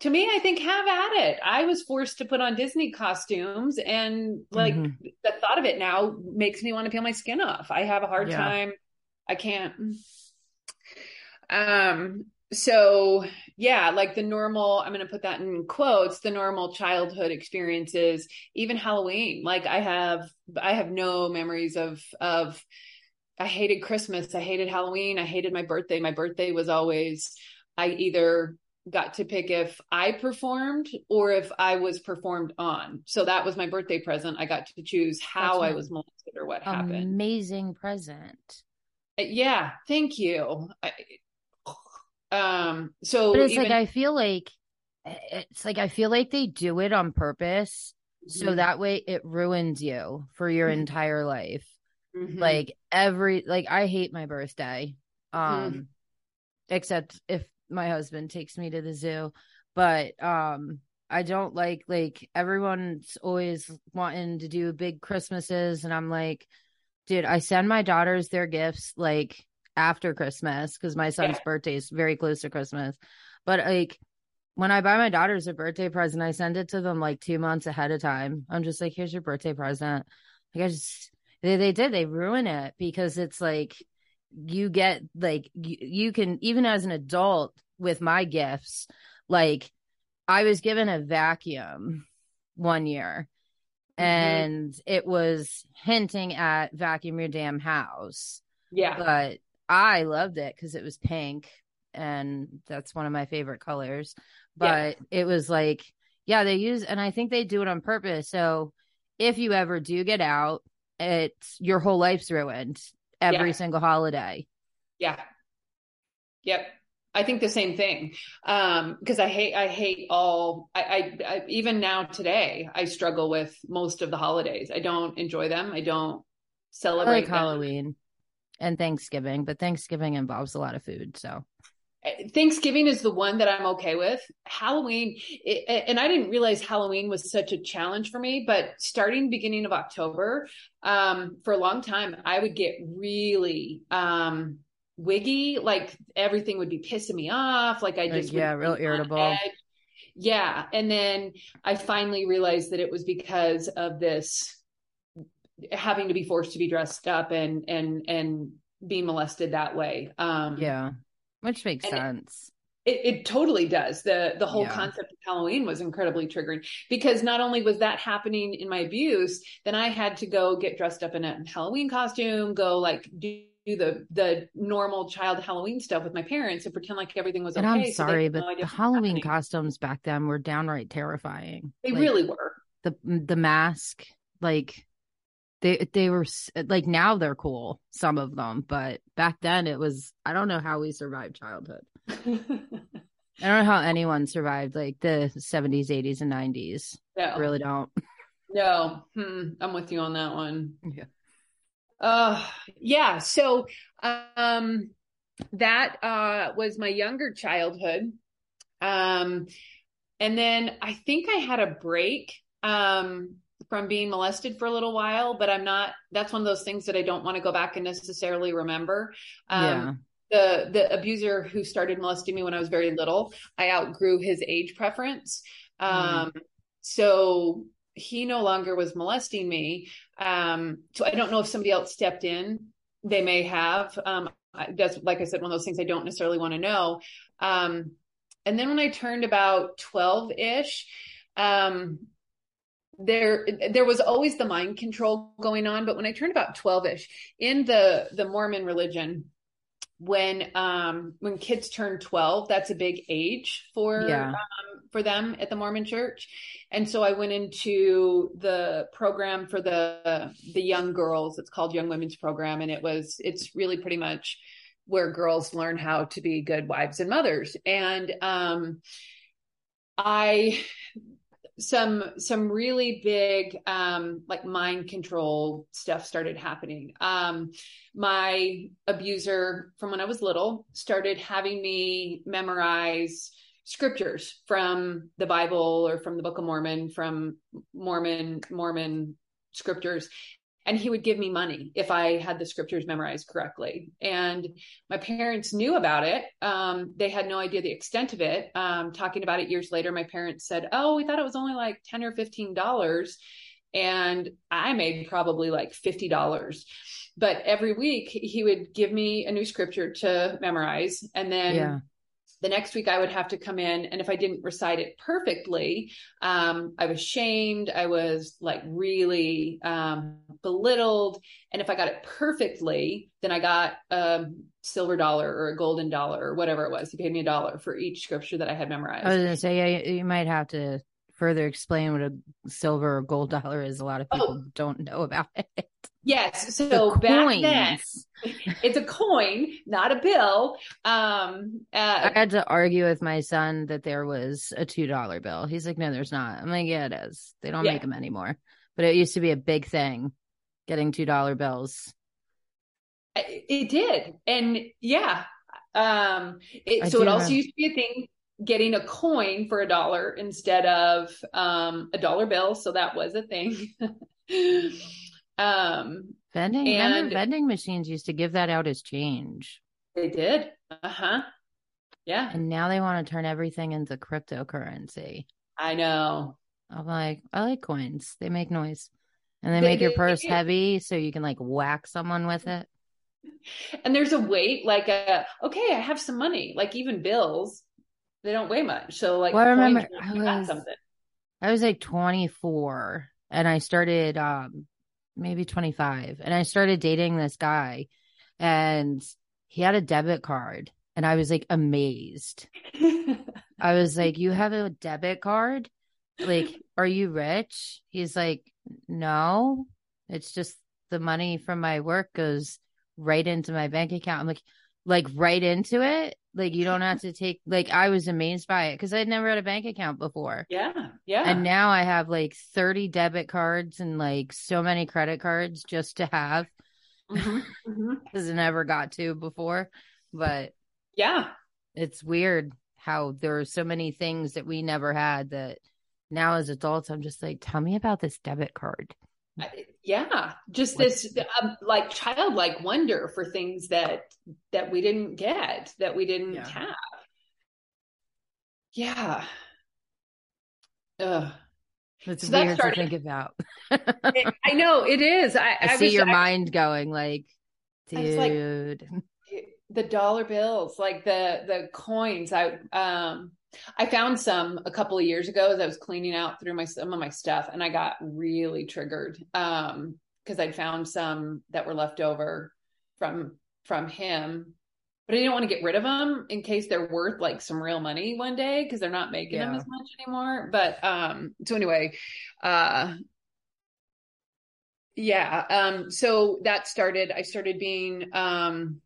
S2: to me, I think have at it. I was forced to put on Disney costumes, and like mm-hmm. the thought of it now makes me want to peel my skin off. I have a hard yeah. time. I can't. Um. So yeah, like the normal. I'm going to put that in quotes. The normal childhood experiences, even Halloween. Like I have, I have no memories of of I hated Christmas. I hated Halloween. I hated my birthday. My birthday was always, I either got to pick if I performed or if I was performed on. So that was my birthday present. I got to choose how I was molested or what happened.
S1: Amazing present.
S2: Uh, yeah. Thank you. I, [SIGHS] um, so
S1: but it's even, like, I feel like, it's like, I feel like they do it on purpose. So mm-hmm. that way it ruins you for your mm-hmm. entire life. Mm-hmm. Like every like I hate my birthday. Um mm-hmm. except if my husband takes me to the zoo. But um I don't like like everyone's always wanting to do big Christmases and I'm like, dude, I send my daughters their gifts like after Christmas because my son's yeah. birthday is very close to Christmas. But like when I buy my daughters a birthday present, I send it to them like two months ahead of time. I'm just like, here's your birthday present. Like I just they, they did. They ruin it because it's like you get like you, you can even as an adult with my gifts, like I was given a vacuum one year mm-hmm. and it was hinting at vacuum your damn house.
S2: Yeah.
S1: But I loved it because it was pink and that's one of my favorite colors. But yeah. it was like, yeah, they use, and I think they do it on purpose. So if you ever do get out it's your whole life's ruined every yeah. single holiday.
S2: Yeah. Yep. I think the same thing. Um, because I hate, I hate all, I, I, I, even now today, I struggle with most of the holidays. I don't enjoy them. I don't celebrate I
S1: like Halloween and Thanksgiving, but Thanksgiving involves a lot of food. So
S2: Thanksgiving is the one that I'm okay with. Halloween, it, and I didn't realize Halloween was such a challenge for me, but starting beginning of October, um, for a long time, I would get really, um, wiggy. Like everything would be pissing me off. Like I just,
S1: yeah, real irritable.
S2: Yeah. And then I finally realized that it was because of this having to be forced to be dressed up and, and, and being molested that way. Um,
S1: yeah which makes sense.
S2: It, it, totally does. The the whole yeah. concept of Halloween was incredibly triggering because not only was that happening in my abuse, then I had to go get dressed up in a Halloween costume, go like do the the normal child Halloween stuff with my parents and pretend like everything was
S1: and
S2: okay.
S1: I'm sorry, so but no the Halloween costumes back then were downright terrifying.
S2: They like, really were.
S1: The the mask, like they they were like now they're cool some of them but back then it was i don't know how we survived childhood. [LAUGHS] I don't know how anyone survived like the 70s 80s and 90s no. I really don't.
S2: No. Hmm. i'm with you on that one.
S1: Yeah.
S2: Uh yeah. So um that uh was my younger childhood. Um and then i think i had a break um from being molested for a little while, but I'm not. That's one of those things that I don't want to go back and necessarily remember. Um, yeah. The the abuser who started molesting me when I was very little, I outgrew his age preference. Um, mm. So he no longer was molesting me. Um, so I don't know if somebody else stepped in. They may have. Um, that's like I said, one of those things I don't necessarily want to know. Um, and then when I turned about 12 ish, um, there there was always the mind control going on but when i turned about 12ish in the the mormon religion when um when kids turn 12 that's a big age for yeah. um, for them at the mormon church. And so i went into the program for the the young girls. It's called young women's program and it was it's really pretty much where girls learn how to be good wives and mothers. And um i some some really big um like mind control stuff started happening. Um my abuser from when i was little started having me memorize scriptures from the bible or from the book of mormon from mormon mormon scriptures and he would give me money if I had the scriptures memorized correctly. And my parents knew about it. Um, they had no idea the extent of it. Um, talking about it years later, my parents said, "Oh, we thought it was only like ten or fifteen dollars," and I made probably like fifty dollars. But every week he would give me a new scripture to memorize, and then. Yeah the next week I would have to come in. And if I didn't recite it perfectly, um, I was shamed. I was like really um, belittled. And if I got it perfectly, then I got a silver dollar or a golden dollar or whatever it was. He paid me a dollar for each scripture that I had memorized.
S1: I was going to say, yeah, you might have to further explain what a silver or gold [LAUGHS] dollar is. A lot of people oh. don't know about [LAUGHS] it.
S2: Yes. So back then, [LAUGHS] it's a coin, not a bill. Um,
S1: uh, I had to argue with my son that there was a two dollar bill. He's like, "No, there's not." I'm like, "Yeah, it is. They don't yeah. make them anymore." But it used to be a big thing, getting two dollar bills.
S2: It did, and yeah. Um, it, so it also used to be a thing getting a coin for a dollar instead of um, a dollar bill. So that was a thing. [LAUGHS]
S1: um, vending, and vending machines used to give that out as change.
S2: They did. Uh huh. Yeah.
S1: And now they want to turn everything into cryptocurrency.
S2: I know.
S1: I'm like, I like coins. They make noise. And they, they make your purse they, heavy so you can like whack someone with it.
S2: And there's a weight, like a okay, I have some money, like even bills they don't weigh much. So like, well, I remember
S1: I was, something. I was like 24 and I started, um, maybe 25 and I started dating this guy and he had a debit card and I was like amazed. I was like, you have a debit card? Like, are you rich? He's like, no, it's just the money from my work goes right into my bank account. I'm like, like right into it. Like you don't have to take like I was amazed by it because I'd never had a bank account before.
S2: Yeah. Yeah.
S1: And now I have like 30 debit cards and like so many credit cards just to have. Mm-hmm. Mm-hmm. [LAUGHS] Cause I never got to before. But
S2: yeah.
S1: It's weird how there are so many things that we never had that now as adults I'm just like, tell me about this debit card
S2: yeah just this um, like childlike wonder for things that that we didn't get that we didn't yeah. have yeah
S1: Ugh. It's so weird to think about.
S2: it, I know it is. I,
S1: I, I see was, your I, mind going like, dude.
S2: Like, the dollar bills, like the the coins. I um I found some a couple of years ago as I was cleaning out through my some of my stuff, and I got really triggered um, because I'd found some that were left over from from him, but I didn't want to get rid of them in case they're worth like some real money one day because they're not making yeah. them as much anymore. But um, so anyway, uh, yeah, um, so that started. I started being um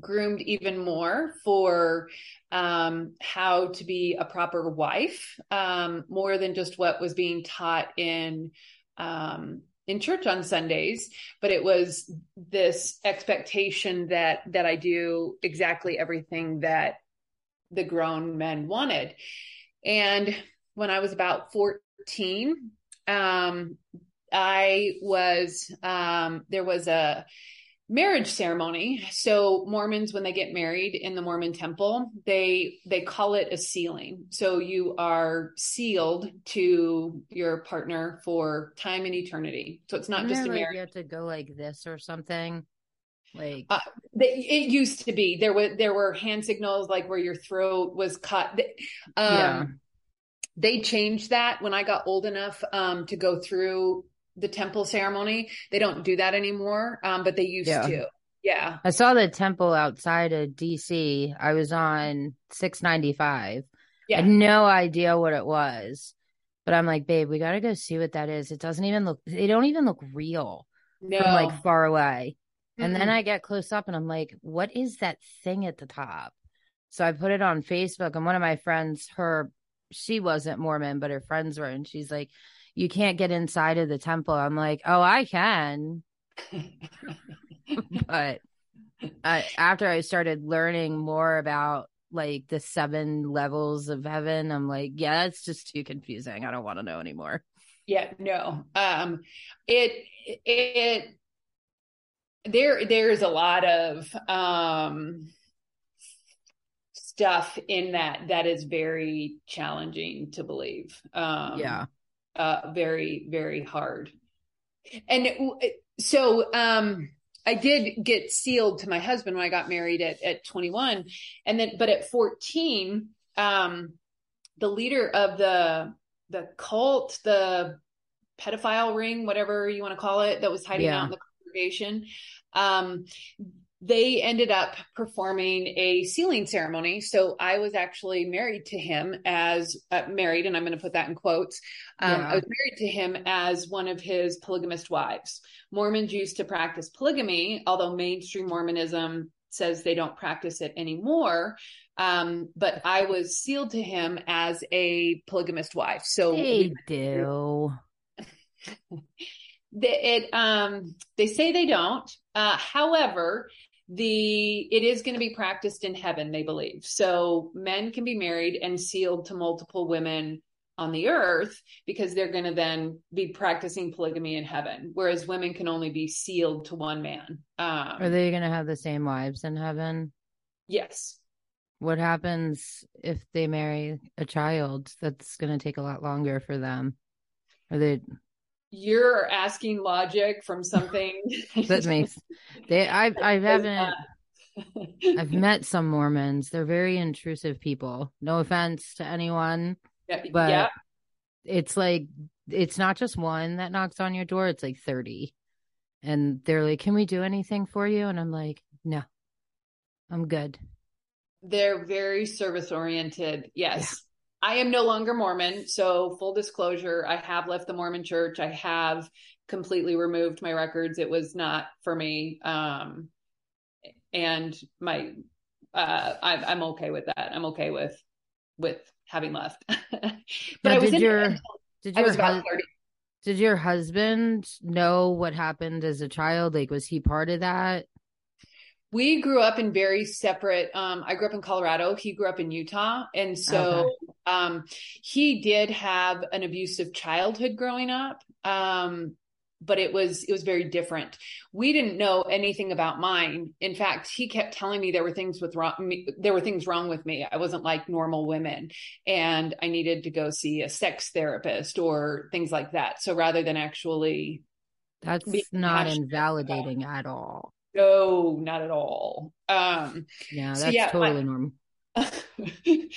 S2: groomed even more for um, how to be a proper wife, um, more than just what was being taught in um, in church on Sundays. But it was this expectation that that I do exactly everything that the grown men wanted. And when I was about fourteen, um, I was um, there was a marriage ceremony. So Mormons, when they get married in the Mormon temple, they they call it a sealing. So you are sealed to your partner for time and eternity. So it's not
S1: Isn't
S2: just
S1: there,
S2: a
S1: like,
S2: marriage.
S1: you have to go like this or something. Like
S2: Uh, they, it used to be there were there were hand signals like where your throat was cut. Um,
S1: Yeah.
S2: They changed that when I got old enough um, to go through the temple ceremony. They don't do that anymore, um, but they used
S1: Yeah.
S2: to. Yeah.
S1: I saw the temple outside of DC. I was on 695. I
S2: Yeah.
S1: had no idea what it was. But I'm like, babe, we gotta go see what that is. It doesn't even look they don't even look real
S2: No.
S1: from like far away. And then I get close up and I'm like, what is that thing at the top? So I put it on Facebook and one of my friends, her she wasn't Mormon, but her friends were, and she's like, You can't get inside of the temple. I'm like, Oh, I can. [LAUGHS] but I, after I started learning more about like the seven levels of heaven, I'm like, yeah, it's just too confusing. I don't want to know anymore.
S2: Yeah, no. Um it it there there's a lot of um stuff in that that is very challenging to believe. Um
S1: yeah.
S2: Uh very very hard. And it- so um I did get sealed to my husband when I got married at at 21 and then but at 14 um the leader of the the cult, the pedophile ring, whatever you want to call it, that was hiding
S1: Yeah.
S2: out in the congregation. Um, they ended up performing a sealing ceremony. So I was actually married to him as uh, married, and I'm going to put that in quotes. Um,
S1: Yeah.
S2: I was married to him as one of his polygamist wives. Mormons used to practice polygamy, although mainstream Mormonism says they don't practice it anymore. Um, but I was sealed to him as a polygamist wife. So
S1: They do. [LAUGHS]
S2: the, it um they say they don't uh however the it is going to be practiced in heaven they believe so men can be married and sealed to multiple women on the earth because they're going to then be practicing polygamy in heaven whereas women can only be sealed to one man um
S1: Are they going to have the same wives in heaven?
S2: yes
S1: What happens if they marry a child? That's going to take a lot longer for them. Are they,
S2: you're asking logic from something [LAUGHS]
S1: that makes, they, I, I haven't, I've met some Mormons. They're very intrusive people. No offense to anyone.
S2: yeah,
S1: but
S2: yeah
S1: it's like it's not just one that knocks on your door it's like 30 and they're like can we do anything for you and i'm like no i'm good
S2: They're very service oriented. Yes. I am no longer Mormon. So, full disclosure, I have left the Mormon church. I have completely removed my records. It was not for me. Um, and my, uh, I, I'm okay with that. I'm okay with, with having left. [LAUGHS] but
S1: Now,
S2: I was
S1: did your- did
S2: I
S1: your hus-
S2: 30.
S1: did your husband know what happened as a child like was he part of that
S2: we grew up in very separate um i grew up in colorado. He grew up in utah. And so um he did have an abusive childhood growing up um but it was it was very different. We didn't know anything about mine. In fact he kept telling me there were things with wrong me, there were things wrong with me. I wasn't like normal women and i needed to go see a sex therapist or things like that. So rather than actually
S1: that's not invalidating at all
S2: no not at all. Um
S1: yeah
S2: So,
S1: that's
S2: yeah,
S1: totally
S2: my-
S1: normal. [LAUGHS]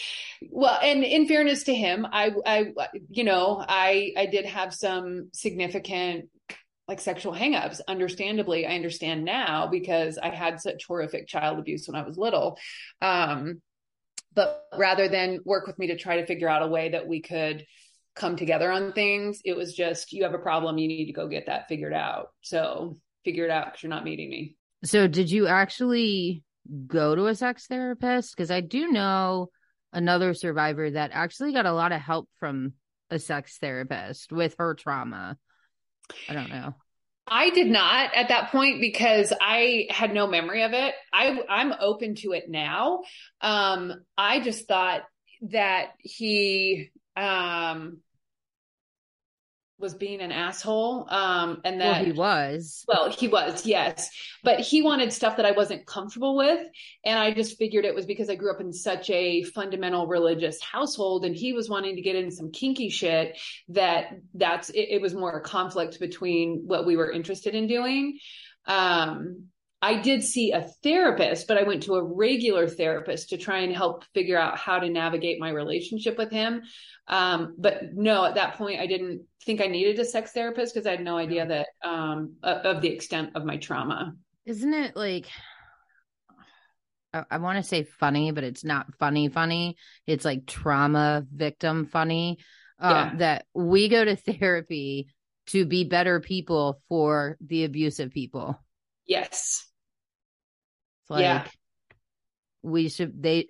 S2: Well and in fairness to him i i you know i i did have some significant like sexual hangups understandably i understand now because i had such horrific child abuse when i was little. Um but rather than work with me to try to figure out a way that we could come together on things it was just you have a problem you need to go get that figured out. So figure it out because you're not meeting me
S1: So, did you actually go to a sex therapist? Because I do know another survivor that actually got a lot of help from a sex therapist with her trauma. I don't know.
S2: I did not at that point because I had no memory of it. I I'm open to it now. Um I just thought that he um was being an asshole. Um, and
S1: Well,
S2: that
S1: he was.
S2: well, he was, yes. But he wanted stuff that I wasn't comfortable with. And I just figured it was because I grew up in such a fundamental religious household and he was wanting to get into some kinky shit that that's it, it was more a conflict between what we were interested in doing. Um, I did see a therapist, but I went to a regular therapist to try and help figure out how to navigate my relationship with him. Um, but no, at that point, I didn't think I needed a sex therapist because I had no idea that um, of the extent of my trauma.
S1: Isn't it like I, I want to say funny, but it's not funny funny. It's like trauma victim funny. Uh,
S2: Yeah.
S1: That we go to therapy to be better people for the abusive people.
S2: Yes.
S1: Like
S2: Yeah.
S1: we should they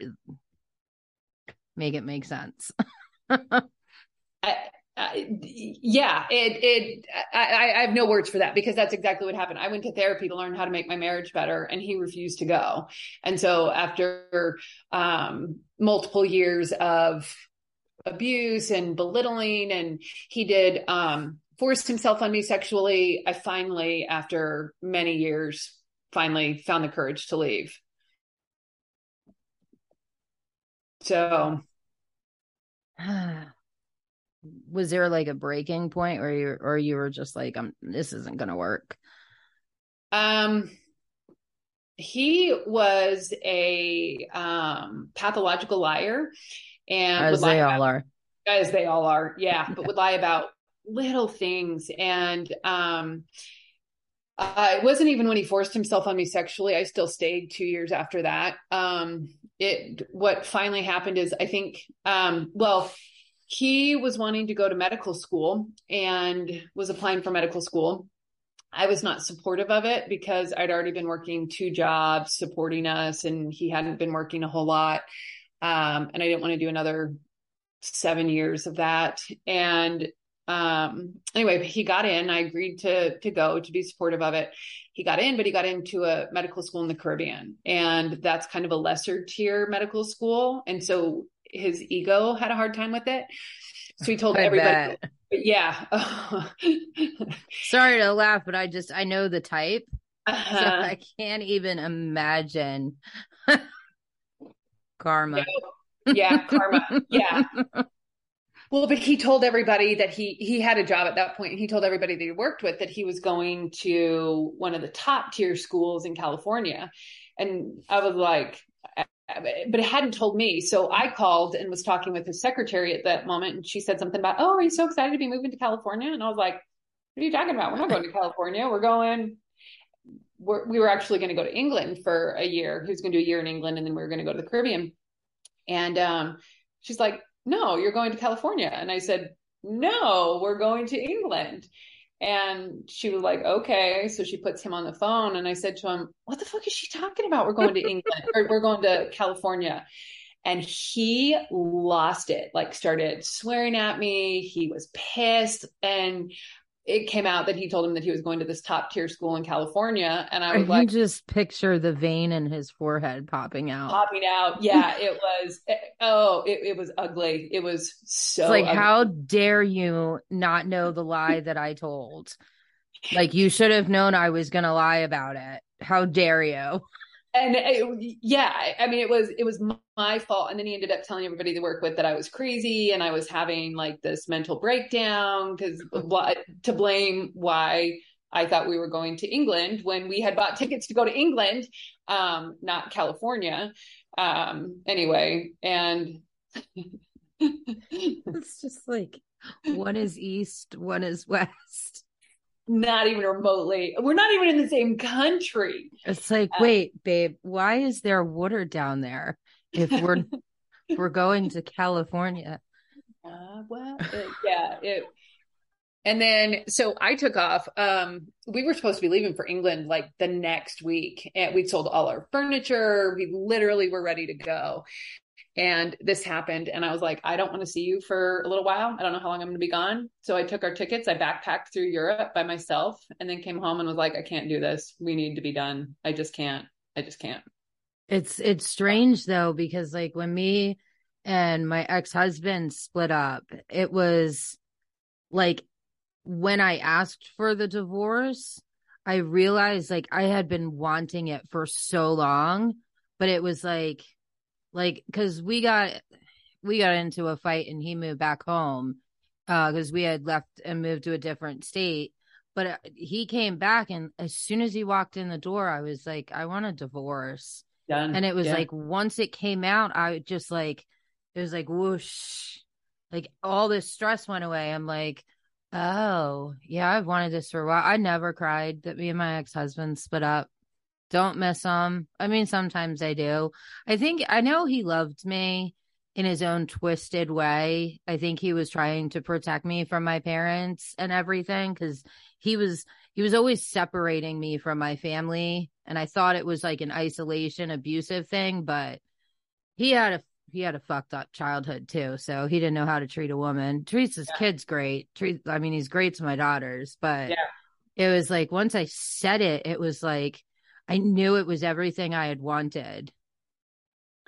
S1: make it make sense. [LAUGHS]
S2: I, I, yeah, it, it, I, I have no words for that because that's exactly what happened. I went to therapy to learn how to make my marriage better and he refused to go. And so after, um, multiple years of abuse and belittling and he did, um, forced himself on me sexually. I finally, after many years, finally found the courage to leave. So [SIGHS]
S1: was there like a breaking point where you or you were just like um this isn't gonna work
S2: Um, he was a um, pathological liar, and
S1: as they
S2: about,
S1: all are
S2: as they all are, yeah, [LAUGHS] but would lie about little things. And um, uh, it wasn't even when he forced himself on me sexually. I still stayed two years after that. Um, it what finally happened is I think, um, well, he was wanting to go to medical school and was applying for medical school. I was not supportive of it because I'd already been working two jobs supporting us and he hadn't been working a whole lot. Um, and I didn't want to do another seven years of that. And um, anyway, he got in. I agreed to to go to be supportive of it. He got in, but he got into a medical school in the Caribbean, and that's kind of a lesser tier medical school. And so his ego had a hard time with it. So he told
S1: I
S2: everybody,
S1: bet.
S2: yeah. [LAUGHS]
S1: sorry to laugh but i just i know the type
S2: Uh-huh.
S1: i can't even imagine [LAUGHS] karma
S2: yeah, karma. Yeah. [LAUGHS] Well, but he told everybody that he he had a job at that point. He told everybody that he worked with that he was going to one of the top tier schools in California, and I was like, but it hadn't told me. So I called and was talking with his secretary at that moment, and she said something about, "Oh, are you so excited to be moving to California?" And I was like, "What are you talking about? We're not going to California. We're going." We're, we were actually going to go to England for a year. He was going to do a year in England, and then we were going to go to the Caribbean. And um, she's like, no, you're going to California. And I said, no, we're going to England. And she was like, okay. So she puts him on the phone. And I said to him, what the fuck is she talking about? We're going to England or we're going to California. And he lost it, like started swearing at me. He was pissed. And it came out that he told him that he was going to this top tier school in California. And I was like,
S1: just picture the vein in his forehead popping out.
S2: popping out. Yeah, [LAUGHS] it was. Eh, oh, it, it was ugly. It was so.
S1: it's like,
S2: ugly.
S1: how dare you not know the lie that I told? Like, you should have known I was going to lie about it. How dare you?
S2: And it, yeah, I mean, it was it was my fault. And then he ended up telling everybody they work with that I was crazy and I was having like this mental breakdown because [LAUGHS] to blame why I thought we were going to England when we had bought tickets to go to England, um, not California. Um, anyway, and [LAUGHS]
S1: It's just like, one is east, one is west.
S2: Not even remotely. We're not even in the same country.
S1: It's like,
S2: Uh,
S1: wait, babe, why is there water down there if we're [LAUGHS] we're going to California?
S2: Uh, well, it, yeah, it. And then, so I took off. Um, we were supposed to be leaving for England like the next week, and we'd sold all our furniture. We literally were ready to go. And this happened, and I was like, I don't want to see you for a little while. I don't know how long I'm going to be gone. So I took our tickets. I backpacked through Europe by myself, and then came home and was like, I can't do this. We need to be done. I just can't. I just can't.
S1: It's it's strange though because like when me and my ex-husband split up, it was like when I asked for the divorce, I realized like I had been wanting it for so long, but it was like like cuz we got we got into a fight and he moved back home uh cuz we had left and moved to a different state. But uh, he came back and as soon as he walked in the door, I was like I want a divorce.
S2: Done.
S1: And it was
S2: Yeah.
S1: like once it came out, I just like it was like whoosh. Like all this stress went away. I'm like, oh, yeah, I've wanted this for a while. I never cried that me and my ex husband split up. Don't miss him. I mean, sometimes I do. I think I know he loved me in his own twisted way. I think he was trying to protect me from my parents and everything because he was he was always separating me from my family and I thought it was like an isolation abusive thing, but he had a he had a fucked up childhood too, so he didn't know how to treat a woman. Treats his
S2: Yeah.
S1: kids great. Treat I mean he's great to my daughters, but
S2: Yeah.
S1: it was like once I said it, it was like I knew it was everything I had wanted.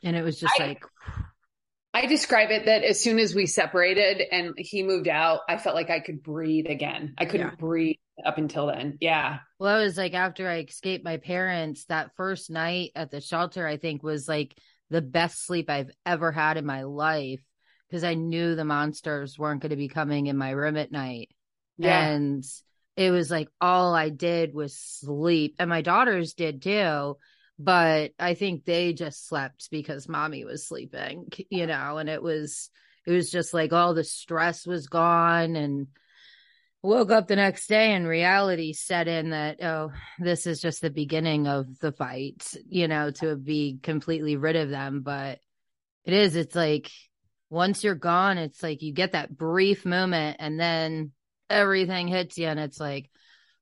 S1: And it was just
S2: I-
S1: like [SIGHS]
S2: I describe it that as soon as we separated and he moved out, I felt like I could breathe again. I couldn't
S1: Yeah.
S2: breathe up until then. Yeah.
S1: Well, it was like after I escaped my parents, that first night at the shelter, I think was like the best sleep I've ever had in my life because I knew the monsters weren't going to be coming in my room at night.
S2: Yeah.
S1: And it was like all I did was sleep. And my daughters did too. But I think they just slept because mommy was sleeping, you know, and it was, it was just like all the stress was gone and woke up the next day and reality set in that, oh, this is just the beginning of the fight, you know, to be completely rid of them. But it is, it's like once you're gone, it's like you get that brief moment and then everything hits you and it's like,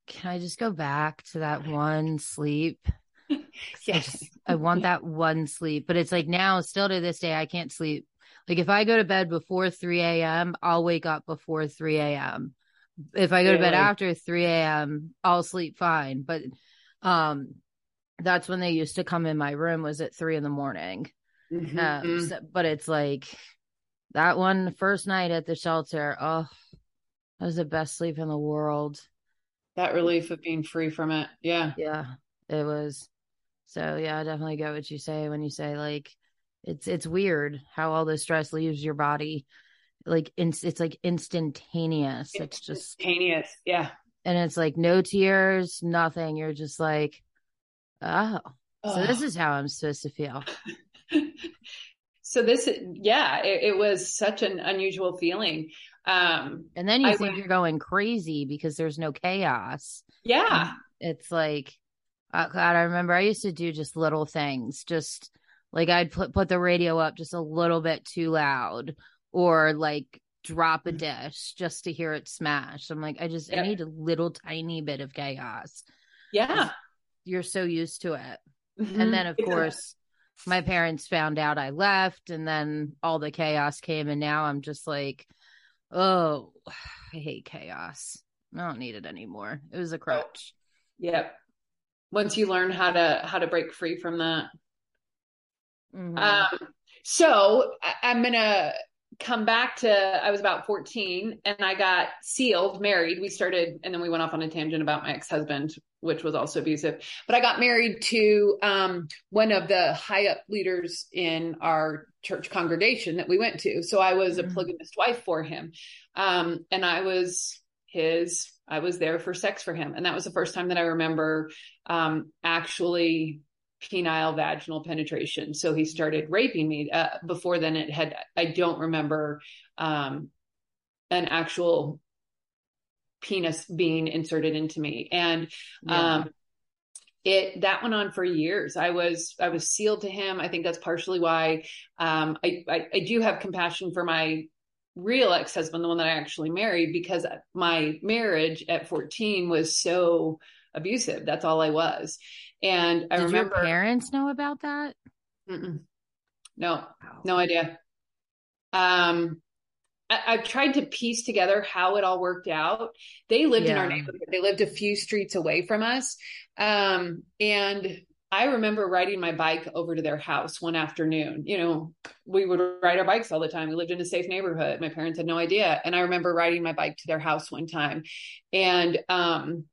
S1: can I just go back to that one sleep? [LAUGHS] I just I want that one sleep. But it's like now, still to this day, I can't sleep. Like if I go to bed before 3 a.m., I'll wake up before 3 a.m. If I go to bed after 3 a.m., I'll sleep fine. But um that's when they used to come in my room was at three in the morning. Um,
S2: Mhm.
S1: so- but it's like that one first night at the shelter, oh that was the best sleep in the world.
S2: that relief of being free from it. Yeah.
S1: Yeah, it was. So yeah, I definitely get what you say when you say like it's it's weird how all this stress leaves your body like in, it's like instantaneous. It's just
S2: Instantaneous. Yeah.
S1: and it's like no tears, nothing. You're just like, oh, so this is how I'm supposed to feel. [LAUGHS]
S2: so this, yeah, it, it was such an unusual feeling. Um,
S1: And then you
S2: I
S1: think
S2: went-
S1: you're going crazy because there's no chaos.
S2: yeah.
S1: it's like uh, God, I remember I used to do just little things, just like I'd put put the radio up just a little bit too loud, or like drop a dish just to hear it smash. I'm like, I just I need a little tiny bit of chaos.
S2: Yeah.
S1: You're so used to it,
S2: Mhm.
S1: and then of
S2: Exactly.
S1: course my parents found out I left, and then all the chaos came, and now I'm just like, oh, [SIGHS] I hate chaos. I don't need it anymore. It was a crutch.
S2: Yep. Once you learn how to how to break free from that.
S1: Mhm.
S2: Um, so I'm gonna come back to I was about 14 and I got sealed, married. We started and then we went off on a tangent about my ex-husband, which was also abusive. But I got married to um one of the high up leaders in our church congregation that we went to. So I was a
S1: Mhm.
S2: polygamist wife for him. Um, and I was his I was there for sex for him. And that was the first time that I remember um actually penile vaginal penetration. So he started raping me. Uh, before then, it had, I don't remember um, an actual penis being inserted into me. And
S1: Yeah.
S2: um, it, that went on for years. I was, I was sealed to him. I think that's partially why um, I, I, I do have compassion for my real ex-husband, the one that I actually married, because my marriage at 14 was so abusive. That's all I was. And I
S1: Did
S2: remember
S1: your parents know about that?
S2: Mm-mm. No, no idea. Um, I, I've tried to piece together how it all worked out. They lived in our neighborhood. They lived a few streets away from us. Um, and I remember riding my bike over to their house one afternoon. You know, we would ride our bikes all the time. We lived in a safe neighborhood. My parents had no idea. And I remember riding my bike to their house one time. And um,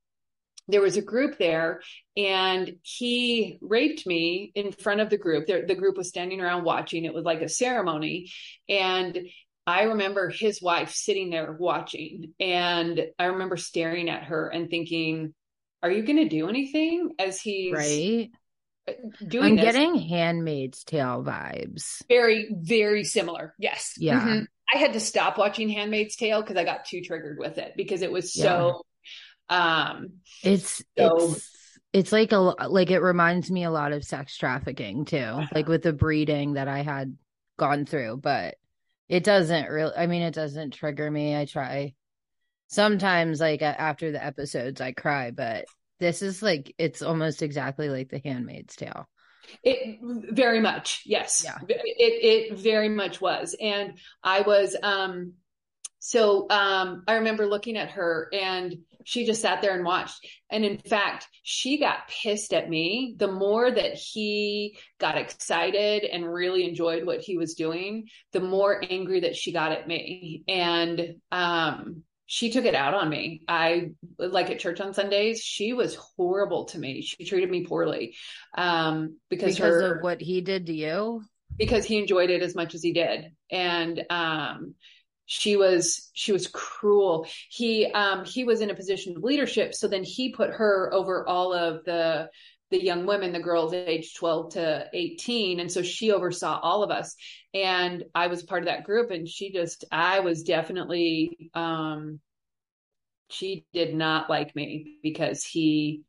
S2: there was a group there and he raped me in front of the group. The, the group was standing around watching. It was like a ceremony. And I remember his wife sitting there watching. And I remember staring at her and thinking, are you going to do anything as he's
S1: right
S2: doing
S1: I'm
S2: this?
S1: getting Handmaid's Tale vibes.
S2: very, very similar. Yes.
S1: Yeah.
S2: Mhm. I had to stop watching Handmaid's Tale because I got too triggered with it because it was so, um,
S1: It's
S2: So-
S1: it's it's like a like it reminds me a lot of sex trafficking too,
S2: Uh-huh.
S1: like with the breeding that I had gone through, but it doesn't really I mean it doesn't trigger me. I try sometimes like after the episodes I cry, but this is like it's almost exactly like the Handmaid's Tale.
S2: It very much, yes.
S1: Yeah.
S2: It it very much was. And I was um so um I remember looking at her and she just sat there and watched. And in fact, she got pissed at me the more that he got excited and really enjoyed what he was doing, the more angry that she got at me. And um she took it out on me. I like at church on Sundays, she was horrible to me. She treated me poorly. Um because,
S1: Because
S2: her
S1: of what he did to you.
S2: because he enjoyed it as much as he did and um she was she was cruel. He um he was in a position of leadership so then he put her over all of the the young women the girls aged 12 to 18 and so she oversaw all of us. And i was part of that group and she just i was definitely um she did not like me because he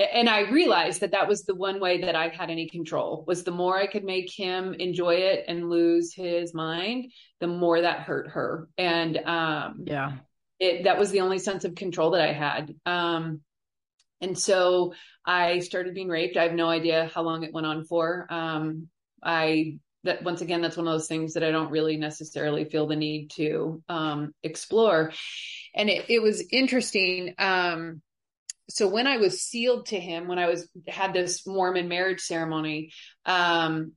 S2: and I realized that that was the one way that I had any control was the more I could make him enjoy it and lose his mind, the more that hurt her. And um,
S1: Yeah.
S2: it, that was the only sense of control that I had. Um, and so I started being raped. I have no idea how long it went on for. Um, I that once again, that's one of those things that I don't really necessarily feel the need to um, explore. And it, it was interesting. Um, so when I was sealed to him, when I was had this Mormon marriage ceremony, um,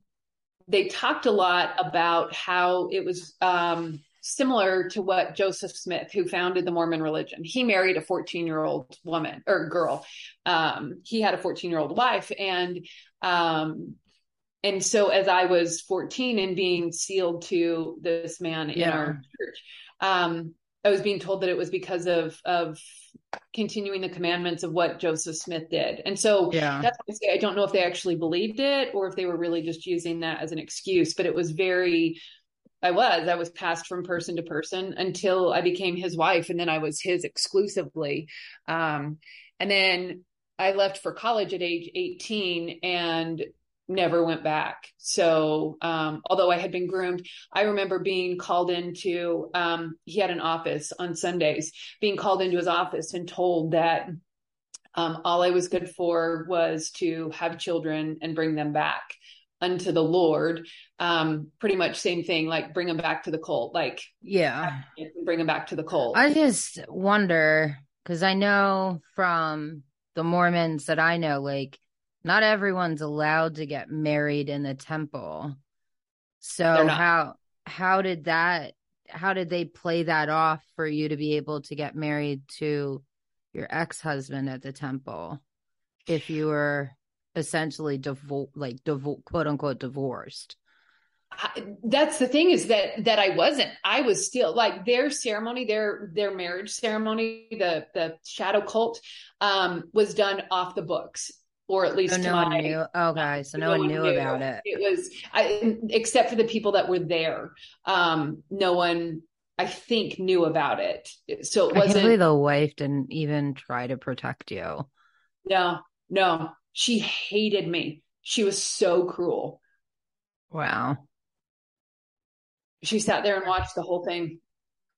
S2: they talked a lot about how it was um, similar to what Joseph Smith, who founded the Mormon religion, he married a 14 year old woman or girl. Um, he had a 14 year old wife, and um, and so as I was 14 and being sealed to this man in our church, um, I was being told that it was because of of continuing the commandments of what Joseph Smith did. And so
S1: Yeah.
S2: that's I say I don't know if they actually believed it or if they were really just using that as an excuse, but it was very I was. I was passed from person to person until I became his wife and then I was his exclusively. Um and then I left for college at age 18 and never went back. So, um, although I had been groomed, I remember being called into, um, he had an office on Sundays, being called into his office and told that, um, all I was good for was to have children and bring them back unto the Lord. Um, pretty much same thing, like bring them back to the cult, like
S1: Yeah.
S2: bring them back to the cult.
S1: I just wonder because I know from the Mormons that I know, like, not everyone's allowed to get married in the temple. So how how did that how did they play that off for you to be able to get married to your ex-husband at the temple if you were essentially divor- like divor- quote unquote divorced?
S2: I- that's the thing is that that I wasn't. I was still like their ceremony, their their marriage ceremony, the the shadow cult, um, was done off the books, or at least
S1: So no one
S2: my
S1: knew. Okay, so no, one knew about it.
S2: It was I, except for the people that were there. Um, no one, I think, knew about it. So it
S1: I can't believe
S2: wasn't.
S1: the wife didn't even try to protect you.
S2: No, no. She hated me. She was so cruel.
S1: Wow.
S2: She sat there and watched the whole thing.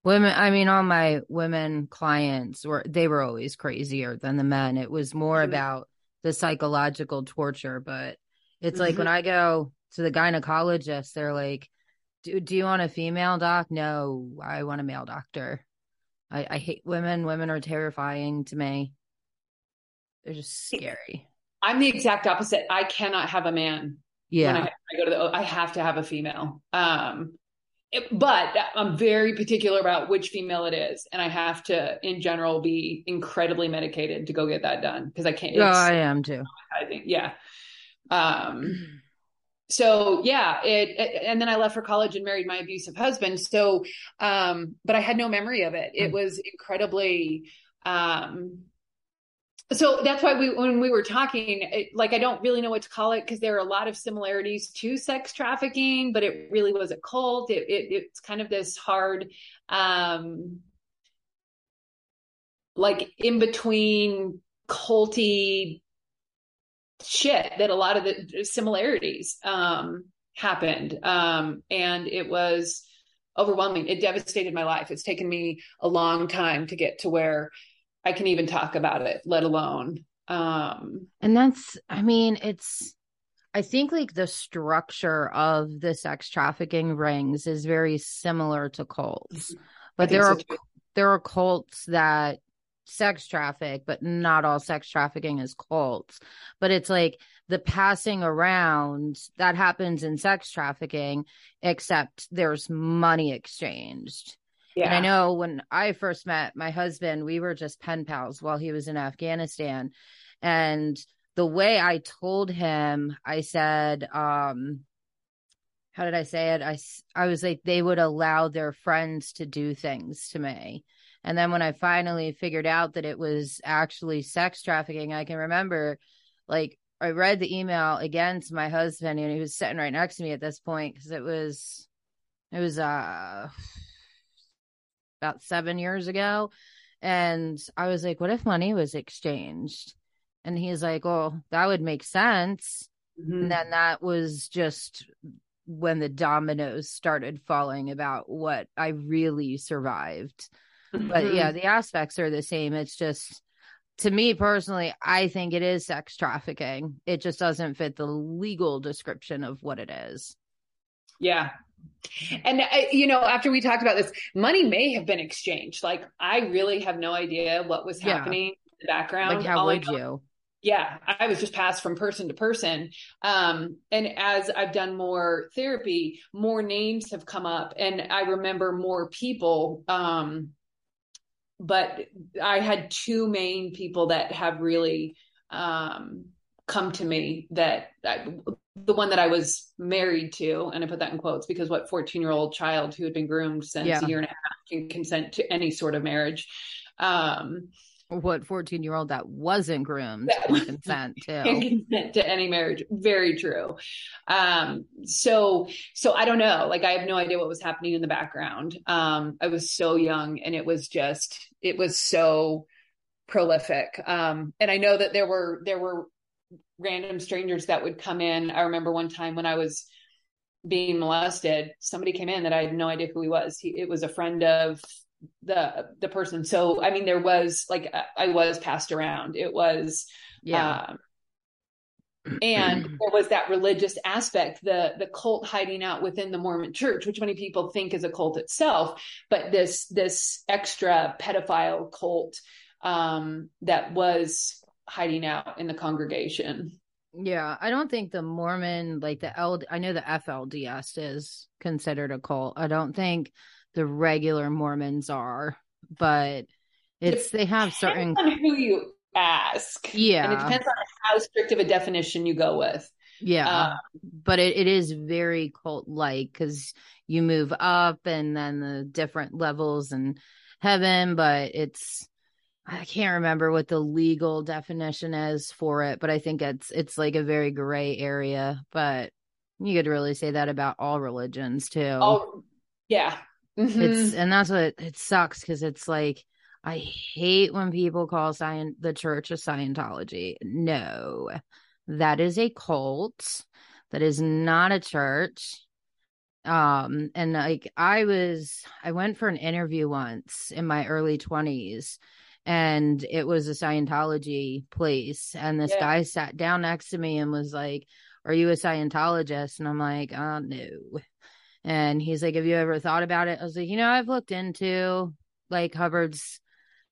S1: Women, I mean, all my women clients were, they were always crazier than the men. It was more
S2: Mhm.
S1: about the psychological torture. But it's like
S2: Mhm.
S1: when I go to the gynecologist, they're like, do, do you want a female doc? No, I want a male doctor. I, I hate women. Women are terrifying to me. They're just scary.
S2: I'm the exact opposite. I cannot have a man.
S1: Yeah.
S2: When I, I go to the, I have to have a female. Um, it, but I'm very particular about which female it is, and I have to, in general, be incredibly medicated to go get that done because I can't.
S1: Oh, I am too.
S2: I think, yeah. Um, so yeah, it, it, and then I left for college and married my abusive husband. So, um, but I had no memory of it. It mm. was incredibly, um, so that's why we when we were talking it, like i don't really know what to call it because there are a lot of similarities to sex trafficking but it really was a cult. It, it it's kind of this hard um like in between culty shit that a lot of the similarities um happened. Um and it was overwhelming. It devastated my life. It's taken me a long time to get to where I can even talk about it, let alone. Um,
S1: and that's, I mean, it's, I think like the structure of the sex trafficking rings is very similar to cults, mm-hmm. but there so are too. there are cults that sex traffic, but not all sex trafficking is cults. But it's like the passing around that happens in sex trafficking, except there's money exchanged. Yeah. And I know when I first met my husband, we were just pen pals while he was in Afghanistan. And the way I told him, I said, um, how did I say it? I, I was like, they would allow their friends to do things to me. And then when I finally figured out that it was actually sex trafficking, I can remember like I read the email again to my husband and he was sitting right next to me at this point because it was, it was, uh, about seven years ago. And I was like, what if money was exchanged? And he's like, oh, that would make sense. Mm-hmm. And then that was just when the dominoes started falling about what I really survived. Mm-hmm. But yeah, the aspects are the same. It's just, to me personally, I think it is sex trafficking. It just doesn't fit the legal description of what it is.
S2: Yeah, and uh, you know, after we talked about this, money may have been exchanged. Like I really have no idea what was happening yeah. in the background.
S1: Like how All would you?
S2: Yeah, I was just passed from person to person. Um, and as I've done more therapy, more names have come up, and I remember more people. Um, but I had two main people that have really um, come to me that I, the one that I was married to, and I put that in quotes because what 14 year old child who had been groomed since yeah. a year and a half can consent to any sort of marriage. Um,
S1: what 14 year old that wasn't groomed that, can consent [LAUGHS] to.
S2: can consent to any marriage. Very true. Um so so i don't know. Like i have no idea what was happening in the background. Um i was so young and it was just it was so prolific. Um and i know that there were there were random strangers that would come in. I remember one time when I was being molested, somebody came in that I had no idea who he was. He, it was a friend of the the person. So I mean, there was like I was passed around. It was yeah. Um, and there was that religious aspect the the cult hiding out within the mormon church which many people think is a cult itself but this this extra pedophile cult um, that was hiding out in the congregation.
S1: Yeah, I don't think the Mormon, like the L, I know the FLDS is considered a cult. I don't think the regular Mormons are, but it's they have certain
S2: on who you ask.
S1: Yeah,
S2: and it depends on how strict of a definition you go with.
S1: Yeah, uh, but it, it is very cult like because you move up and then the different levels and heaven, but it's I can't remember what the legal definition is for it, but I think it's it's like a very gray area. But you could really say that about all religions too.
S2: Oh, yeah.
S1: Mm-hmm. It's and that's what it sucks because it's like I hate when people call Scient- the Church of Scientology. No, that is a cult. That is not a church. Um, and like I was, I went for an interview once in my early twenties and it was a Scientology place. And this yeah. guy sat down next to me and was like, Are you a Scientologist? And I'm like, Oh, no. And he's like, Have you ever thought about it? I was like, You know, I've looked into like Hubbard's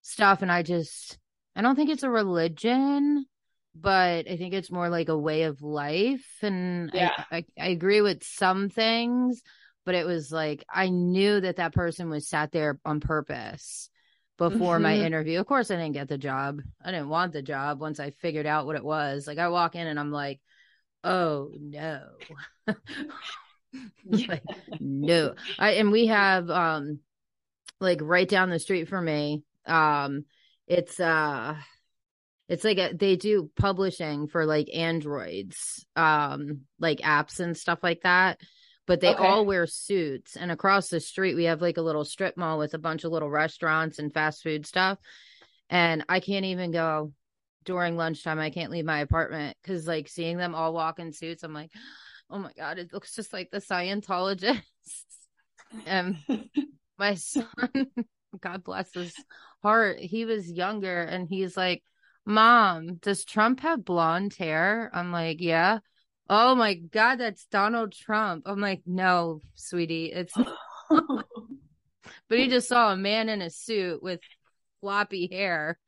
S1: stuff and I just, I don't think it's a religion. but I think it's more like a way of life. And
S2: Yeah.
S1: I, I, I agree with some things, but it was like I knew that that person was sat there on purpose before my
S2: Mhm.
S1: interview. Of course, I didn't get the job. I didn't want the job once I figured out what it was. Like I walk in and I'm like, oh no. [LAUGHS] [LAUGHS] like, no. I and we have um like right down the street from me. Um it's uh it's like a, they do publishing for like androids um like apps and stuff like that but they
S2: Okay.
S1: all wear suits and across the street we have like a little strip mall with a bunch of little restaurants and fast food stuff and i can't even go during lunchtime i can't leave my apartment because like seeing them all walk in suits i'm like oh my god it looks just like the scientologists. [LAUGHS] And my son [LAUGHS] god bless his heart he was younger and he's like mom does trump have blonde hair? I'm like yeah oh my god that's donald trump. I'm like no sweetie it's [LAUGHS] but he just saw a man in a suit with floppy hair.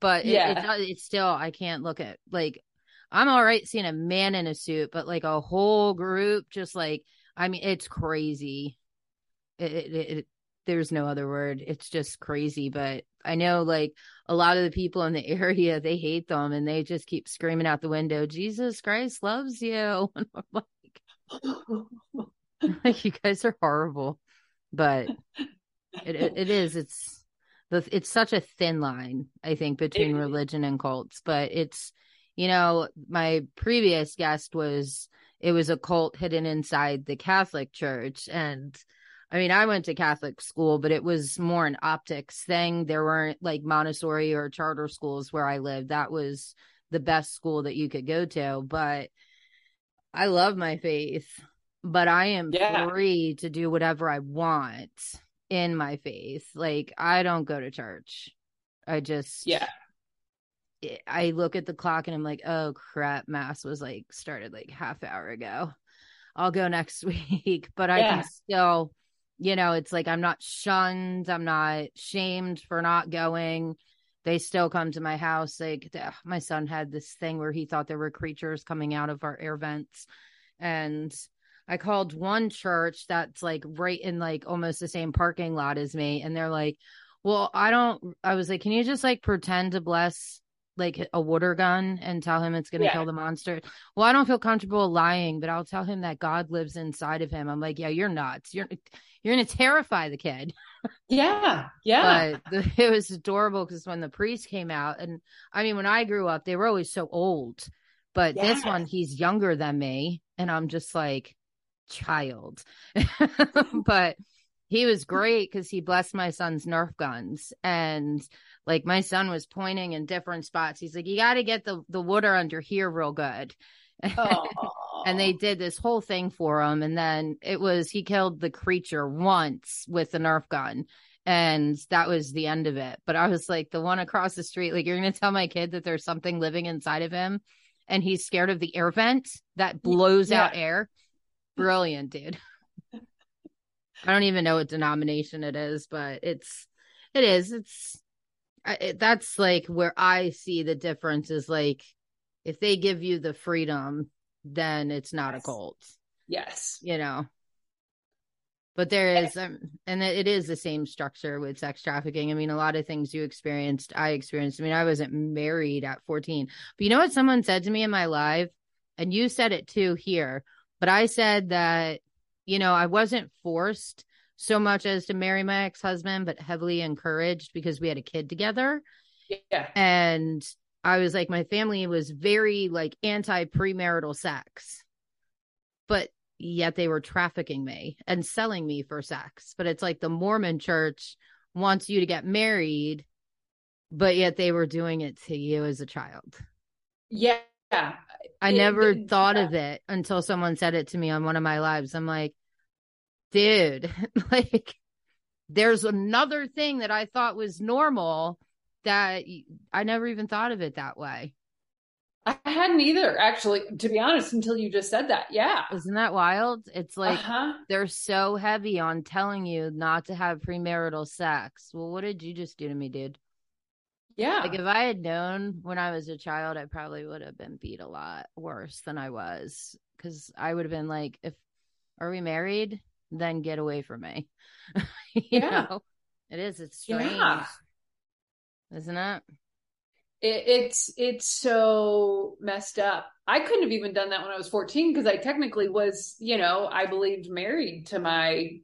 S1: But it,
S2: Yeah.
S1: it it's still i can't look at like i'm all right seeing a man in a suit but like a whole group just like i mean it's crazy. It, it, it there's no other word. It's just crazy but i know like a lot of the people in the [LAUGHS] area they hate them and they just keep screaming out the window jesus christ loves you. [LAUGHS] And i'm like, [LAUGHS] like you guys are horrible. But it, it it is it's the it's such a thin line i think between
S2: It-
S1: religion and cults but it's you know my previous guest was it was a cult hidden inside the catholic church and i mean i went to catholic school but it was more an optics thing there weren't like montessori or charter schools where i lived that was the best school that you could go to but i love my faith but i am
S2: Yeah.
S1: free to do whatever i want in my faith like i don't go to church i just
S2: yeah.
S1: I look at the clock and I'm like, oh crap, mass was like started like half hour ago. I'll go next [LAUGHS] week, but I can still, you know, it's like I'm not shunned, I'm not shamed for not going. They still come to my house. Like ugh, my son had this thing where he thought there were creatures coming out of our air vents, and I called one church that's like right in like almost the same parking lot as me, and they're like, well, I don't. I was like, can you just like pretend to bless like a water gun and tell him it's going to
S2: Yeah.
S1: kill the monster? Well, I don't feel comfortable lying, but I'll tell him that God lives inside of him. I'm like, yeah, you're nuts. You're you're going to terrify the kid.
S2: Yeah. Yeah.
S1: But the, [LAUGHS] it was adorable because when the priest came out, and I mean, when I grew up, they were always so old. But this one, he's younger than me, and I'm just like, child. [LAUGHS] but he was great because he blessed my son's Nerf guns, and like my son was pointing in different spots. He's like, you got to get the the water under here real good. Oh.
S2: Aw. [LAUGHS]
S1: and they did this whole thing for him and then it was he killed the creature once with the nerf gun and that was the end of it but i was like the one across the street like you're gonna tell my kid that there's something living inside of him and he's scared of the air vent that blows
S2: yeah.
S1: out air brilliant dude i don't even know what denomination it is but it's it is it's it, that's like where i see the difference is like if they give you the freedom then it's not a cult.
S2: Yes.
S1: you know? But there is um, and it is the same structure with sex trafficking. I mean a lot of things you experienced i experienced. I mean i wasn't married at 14 but you know what someone said to me in my live and you said it too here but i said that you know i wasn't forced so much as to marry my ex-husband but heavily encouraged because we had a kid together.
S2: Yeah.
S1: and I was like, my family was very like anti premarital sex, but yet they were trafficking me and selling me for sex. But it's like the Mormon church wants you to get married, but yet they were doing it to you as a child.
S2: Yeah.
S1: I never
S2: it-
S1: thought
S2: yeah.
S1: of it until someone said it to me on one of my lives. I'm like, dude, [LAUGHS] like, there's another thing that I thought was normal that I never even thought of it that way.
S2: I hadn't either, actually, to be honest, until you just said that. Yeah.
S1: Isn't that wild? It's like
S2: uh-huh.
S1: they're so heavy on telling you not to have premarital sex. Well, what did you just do to me, dude?
S2: Yeah.
S1: Like if I had known when I was a child, I probably would have been beat a lot worse than I was. Cause I would have been like, if are we married? Then get away from me. [LAUGHS] you
S2: Yeah.
S1: know? It is, it's strange.
S2: Yeah.
S1: Isn't it?
S2: It, it's it's so messed up. I couldn't have even done that when I was 14 because I technically was, you know, I believed married to my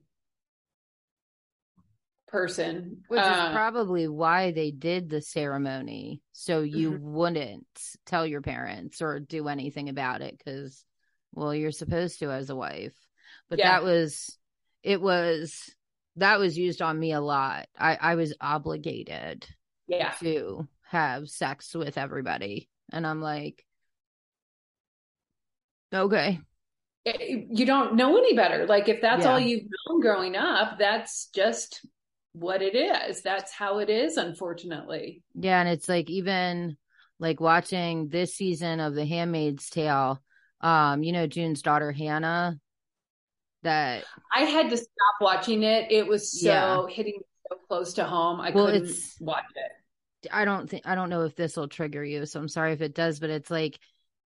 S2: person.
S1: Which is
S2: Uh,
S1: probably why they did the ceremony. So you
S2: Mhm.
S1: wouldn't tell your parents or do anything about it because, well, you're supposed to as a wife. But
S2: Yeah.
S1: that was, it was, that was used on me a lot. I, I was obligated
S2: yeah.
S1: to have sex with everybody. And I'm like, okay.
S2: You don't know any better. Like if that's
S1: Yeah.
S2: all you've known growing up, that's just what it is. That's how it is, unfortunately.
S1: Yeah, and it's like even like watching this season of The Handmaid's Tale. Um, you know June's daughter Hannah. That
S2: I had to stop watching it. It was so
S1: Yeah.
S2: hitting so close to home. I
S1: Well,
S2: couldn't watch it.
S1: I don't think I don't know if this will trigger you, so I'm sorry if it does, but it's like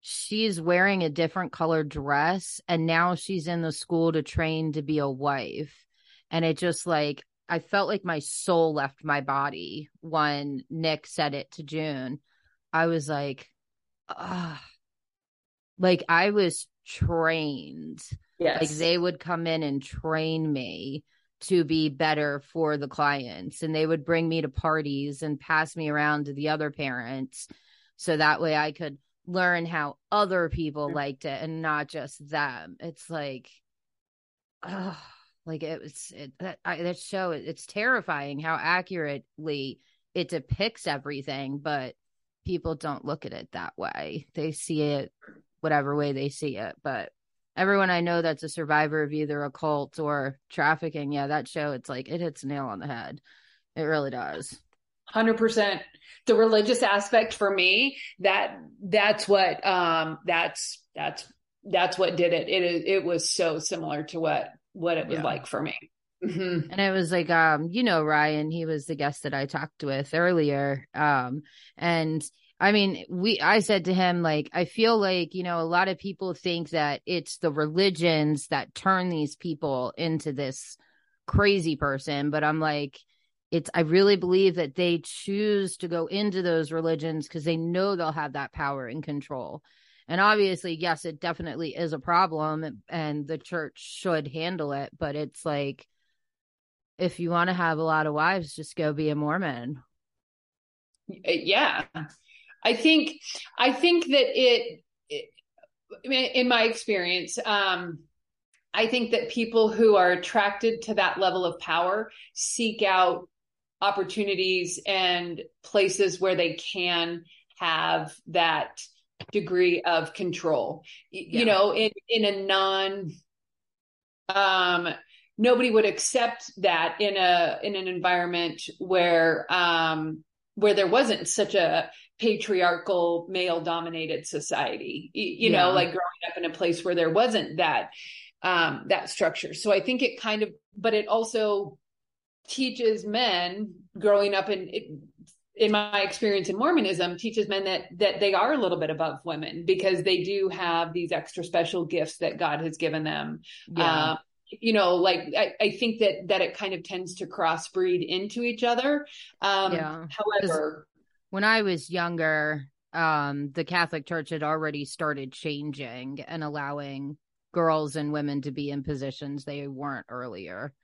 S1: she's wearing a different colored dress and now she's in the school to train to be a wife. And it just like I felt like my soul left my body when Nick said it to June. I was like, ah, like I was trained.
S2: Yes.
S1: Like they would come in and train me to be better for the clients and they would bring me to parties and pass me around to the other parents so that way I could learn how other people liked it and not just them. It's like oh, like it was it, that I, that show it's terrifying how accurately it depicts everything but people don't look at it that way. They see it whatever way they see it, but everyone I know that's a survivor of either a cult or trafficking, yeah, that show, it's like it hits a nail on the head. It really does.
S2: Hundred percent. The religious aspect for me, that that's what um that's that's that's what did it. It it was so similar to what what it was
S1: Yeah.
S2: like for me. Mhm.
S1: And it was like, um, you know, Ryan, he was the guest that I talked with earlier. Um, and I mean, we, I said to him, like, I feel like, you know, a lot of people think that it's the religions that turn these people into this crazy person. But I'm like, it's, I really believe that they choose to go into those religions because they know they'll have that power and control. And obviously, yes, it definitely is a problem and the church should handle it. But it's like, if you want to have a lot of wives, just go be a Mormon.
S2: yeah i think i think that it, it in my experience um i think that people who are attracted to that level of power seek out opportunities and places where they can have that degree of control
S1: Yeah.
S2: you know in in a non um nobody would accept that in a in an environment where um where there wasn't such a patriarchal male dominated society you know like growing up in a place where there wasn't that um that structure so i think it kind of but it also teaches men growing up in it, in my experience in mormonism teaches men that that they are a little bit above women because they do have these extra special gifts that god has given them
S1: Yeah.
S2: um, you know like I, I think that that it kind of tends to crossbreed into each other um
S1: Yeah.
S2: however
S1: when I was younger, um, the Catholic Church had already started changing and allowing girls and women to be in positions they weren't earlier.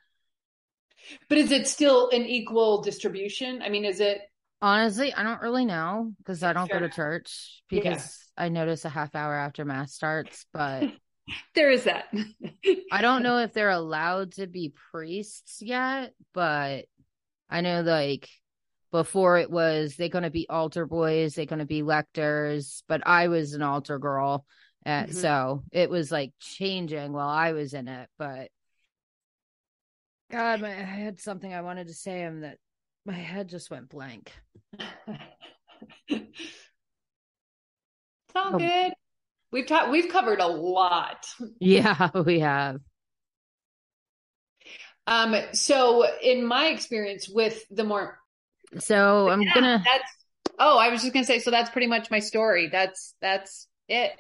S2: but is it still an equal distribution i mean is it
S1: Honestly, I don't really know because I don't
S2: Fair
S1: go to church
S2: Yeah.
S1: because I notice a half hour after mass starts, but [LAUGHS]
S2: there is that [LAUGHS]
S1: I don't know if they're allowed to be priests yet, but I know like before it was they're going to be altar boys, they're going to be lectors, but I was an altar girl. Uh,
S2: Mhm.
S1: So it was like changing while I was in it, but God, my, I had something I wanted to say and that my head just went blank.
S2: it's all
S1: Oh.
S2: good we've talked we've covered a lot
S1: Yeah, [LAUGHS] we have.
S2: um so in my experience with the more
S1: So I'm
S2: Yeah,
S1: gonna
S2: that's Oh, I was just gonna say, so that's pretty much my story. That's that's it.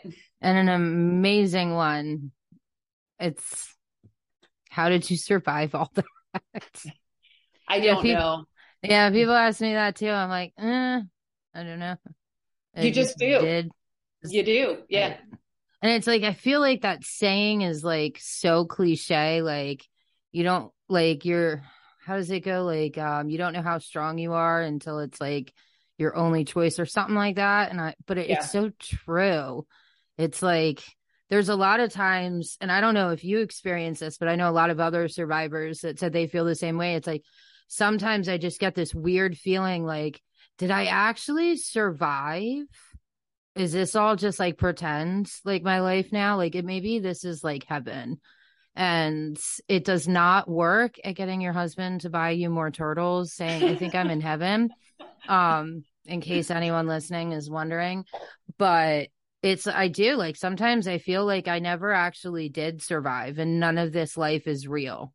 S1: And an amazing one. It's how did you survive all [LAUGHS] that?
S2: I don't yeah, know.
S1: Yeah, people ask me that too. I'm like, eh, I don't know.
S2: I you just, just do. Did. You do. Yeah.
S1: And it's like I feel like that saying is like so cliche. Like you don't like you're how does it go? Like um you don't know how strong you are until it's like your only choice or something like that. And I but it, yeah. it's so true. It's like there's a lot of times, and I don't know if you experience this, but I know a lot of other survivors that said they feel the same way. It's like sometimes I just get this weird feeling like, did I actually survive? Is this all just like pretend like my life now? Like it maybe this is like heaven. And it does not work at getting your husband to buy you more turtles, saying, I think I'm in heaven. [LAUGHS] Um, in case anyone listening is wondering. But it's I do like sometimes I feel like I never actually did survive and none of this life is real.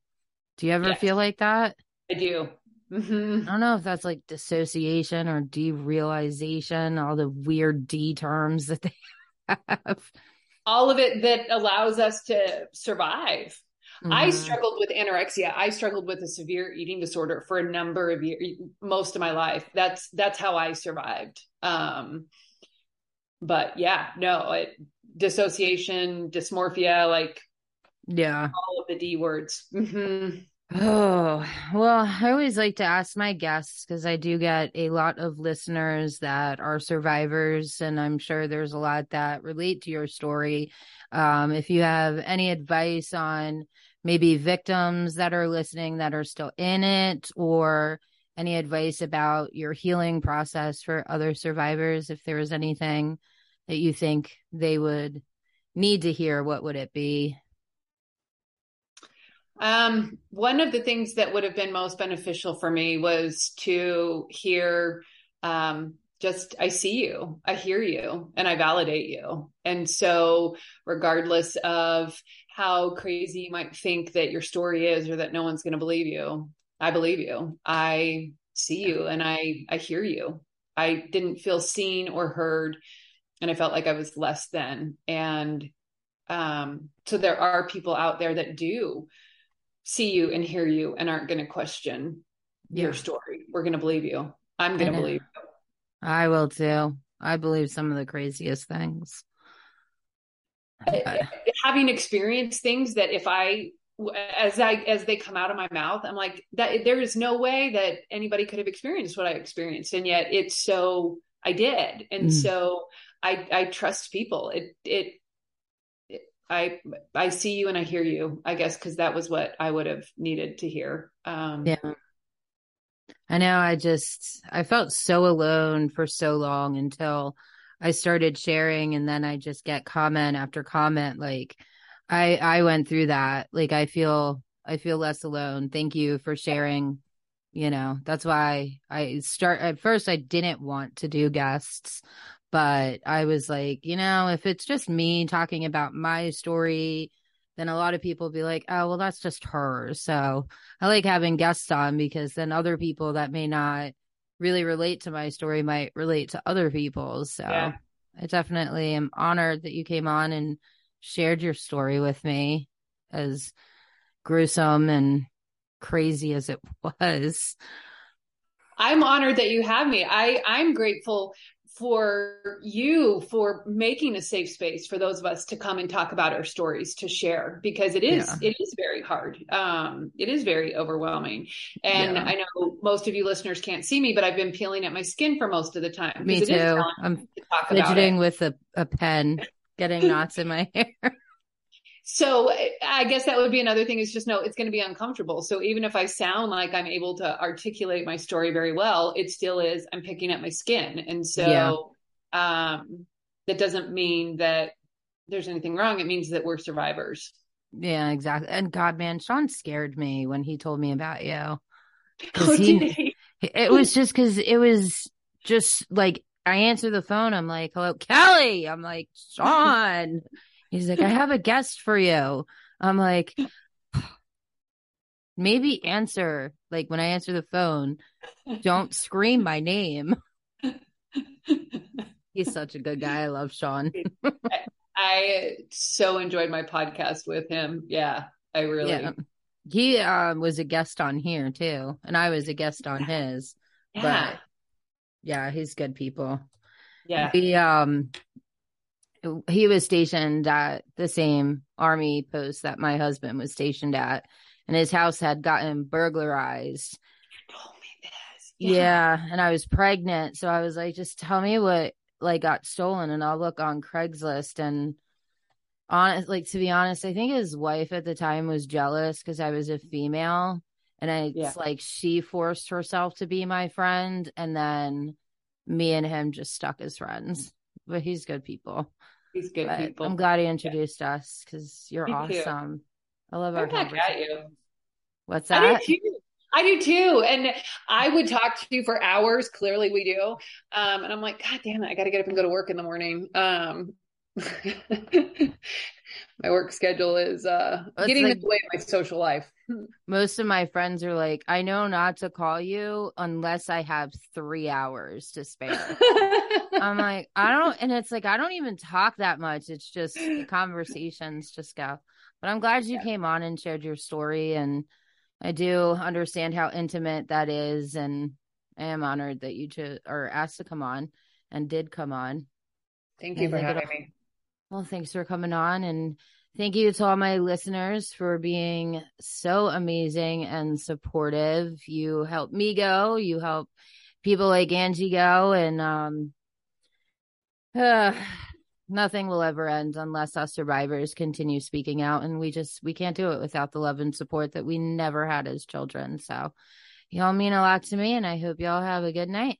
S1: Do you ever yes, feel like that?
S2: I do.
S1: Mm-hmm. I don't know if that's like dissociation or derealization, all the weird D terms that they [LAUGHS] have.
S2: All of it that allows us to survive. Mm-hmm. I struggled with anorexia. I struggled with a severe eating disorder for a number of years, most of my life. That's that's how I survived. Um, but yeah, no, it, dissociation, dysmorphia, like
S1: yeah,
S2: all of the D words. Mm-hmm.
S1: Oh, well, I always like to ask my guests because I do get a lot of listeners that are survivors, and I'm sure there's a lot that relate to your story. Um, if you have any advice on maybe victims that are listening that are still in it, or any advice about your healing process for other survivors, if there is anything that you think they would need to hear, what would it be?
S2: Um, one of the things that would have been most beneficial for me was to hear um, just I see you, I hear you, and I validate you. And so, regardless of how crazy you might think that your story is or that no one's going to believe you, I believe you. I see you and I I hear you. I didn't feel seen or heard and I felt like I was less than. And um, so there are people out there that do see you and hear you and aren't going to question yeah. your story. We're going to believe you. I'm going to believe you.
S1: I will too. I believe some of the craziest things.
S2: Having experienced things that if I as I as they come out of my mouth, I'm like that there is no way that anybody could have experienced what I experienced. And yet it's so I did. And mm. so I I trust people. It it I I see you and I hear you. I guess because that was what I would have needed to hear. Um,
S1: yeah. I know. I just I felt so alone for so long until I started sharing, and then I just get comment after comment. Like I I went through that. Like I feel I feel less alone. Thank you for sharing. You know that's why I start at first. I didn't want to do guests but I was like, you know, if it's just me talking about my story, then a lot of people be like, oh, well, that's just her. So I like having guests on because then other people that may not really relate to my story might relate to other people's. So yeah. I definitely am honored that you came on and shared your story with me as gruesome and crazy as it [LAUGHS] was.
S2: I'm honored that you have me. I I'm grateful for you for making a safe space for those of us to come and talk about our stories to share because it is yeah. it is very hard. Um it is very overwhelming. And yeah. i know most of you listeners can't see me but i've been peeling at my skin for most of the time
S1: me too. i'm fidgeting with a, a pen getting knots in my [LAUGHS] hair
S2: so I guess that would be another thing is just know it's going to be uncomfortable. So even if I sound like I'm able to articulate my story very well, it still is I'm picking at my skin. And so yeah. um that doesn't mean that there's anything wrong. It means that we're survivors.
S1: Yeah, exactly. And God, man, Sean scared me when he told me about you. [LAUGHS]
S2: Oh, he,
S1: it was just because it was just like I answer the phone. I'm like, "Hello, Kelly." I'm like, [LAUGHS] Sean. He's like, I have a guest for you. I'm like, [SIGHS] maybe answer. Like when I answer the phone, don't scream my name. He's such a good guy. I love Sean. [LAUGHS]
S2: I so enjoyed my podcast with him. Yeah, I really. Yeah.
S1: He um, was a guest on here too, and I was a guest on his. Yeah. But yeah, he's good people.
S2: Yeah.
S1: Um he was stationed at the same army post that my husband was stationed at, and his house had gotten burglarized. Oh, yeah. yeah. And I was pregnant. So I was like, just tell me what like got stolen and I'll look on Craigslist and honest like to be honest, I think his wife at the time was jealous because I was a female. And I yeah. it's like she forced herself to be my friend and then me and him just stuck as friends. But he's good people.
S2: He's good but people.
S1: I'm glad he introduced yeah. us because you're me awesome. Too. I love our
S2: I'm at you.
S1: What's that?
S2: I do too. And I would talk to you for hours. Clearly we do. Um, and I'm like, God damn it. I got to get up and go to work in the morning. Um, [LAUGHS] my work schedule is uh getting like, in the way of my social life. [LAUGHS]
S1: most of my friends are like, I know not to call you unless I have three hours to spare. I'm like, I don't, and it's like, I don't even talk that much. It's just the [LAUGHS] conversations just go. But I'm glad you yeah. came on and shared your story and I do understand how intimate that is, and I am honored that you two are asked to come on and did come on.
S2: Thank you for having me.
S1: Well, thanks for coming on, and thank you to all my listeners for being so amazing and supportive. You help me go, you help people like Angie go, and um, uh, [SIGHS] nothing will ever end unless us survivors continue speaking out and we just we can't do it without the love and support that we never had as children. So y'all mean a lot to me and i hope y'all have a good night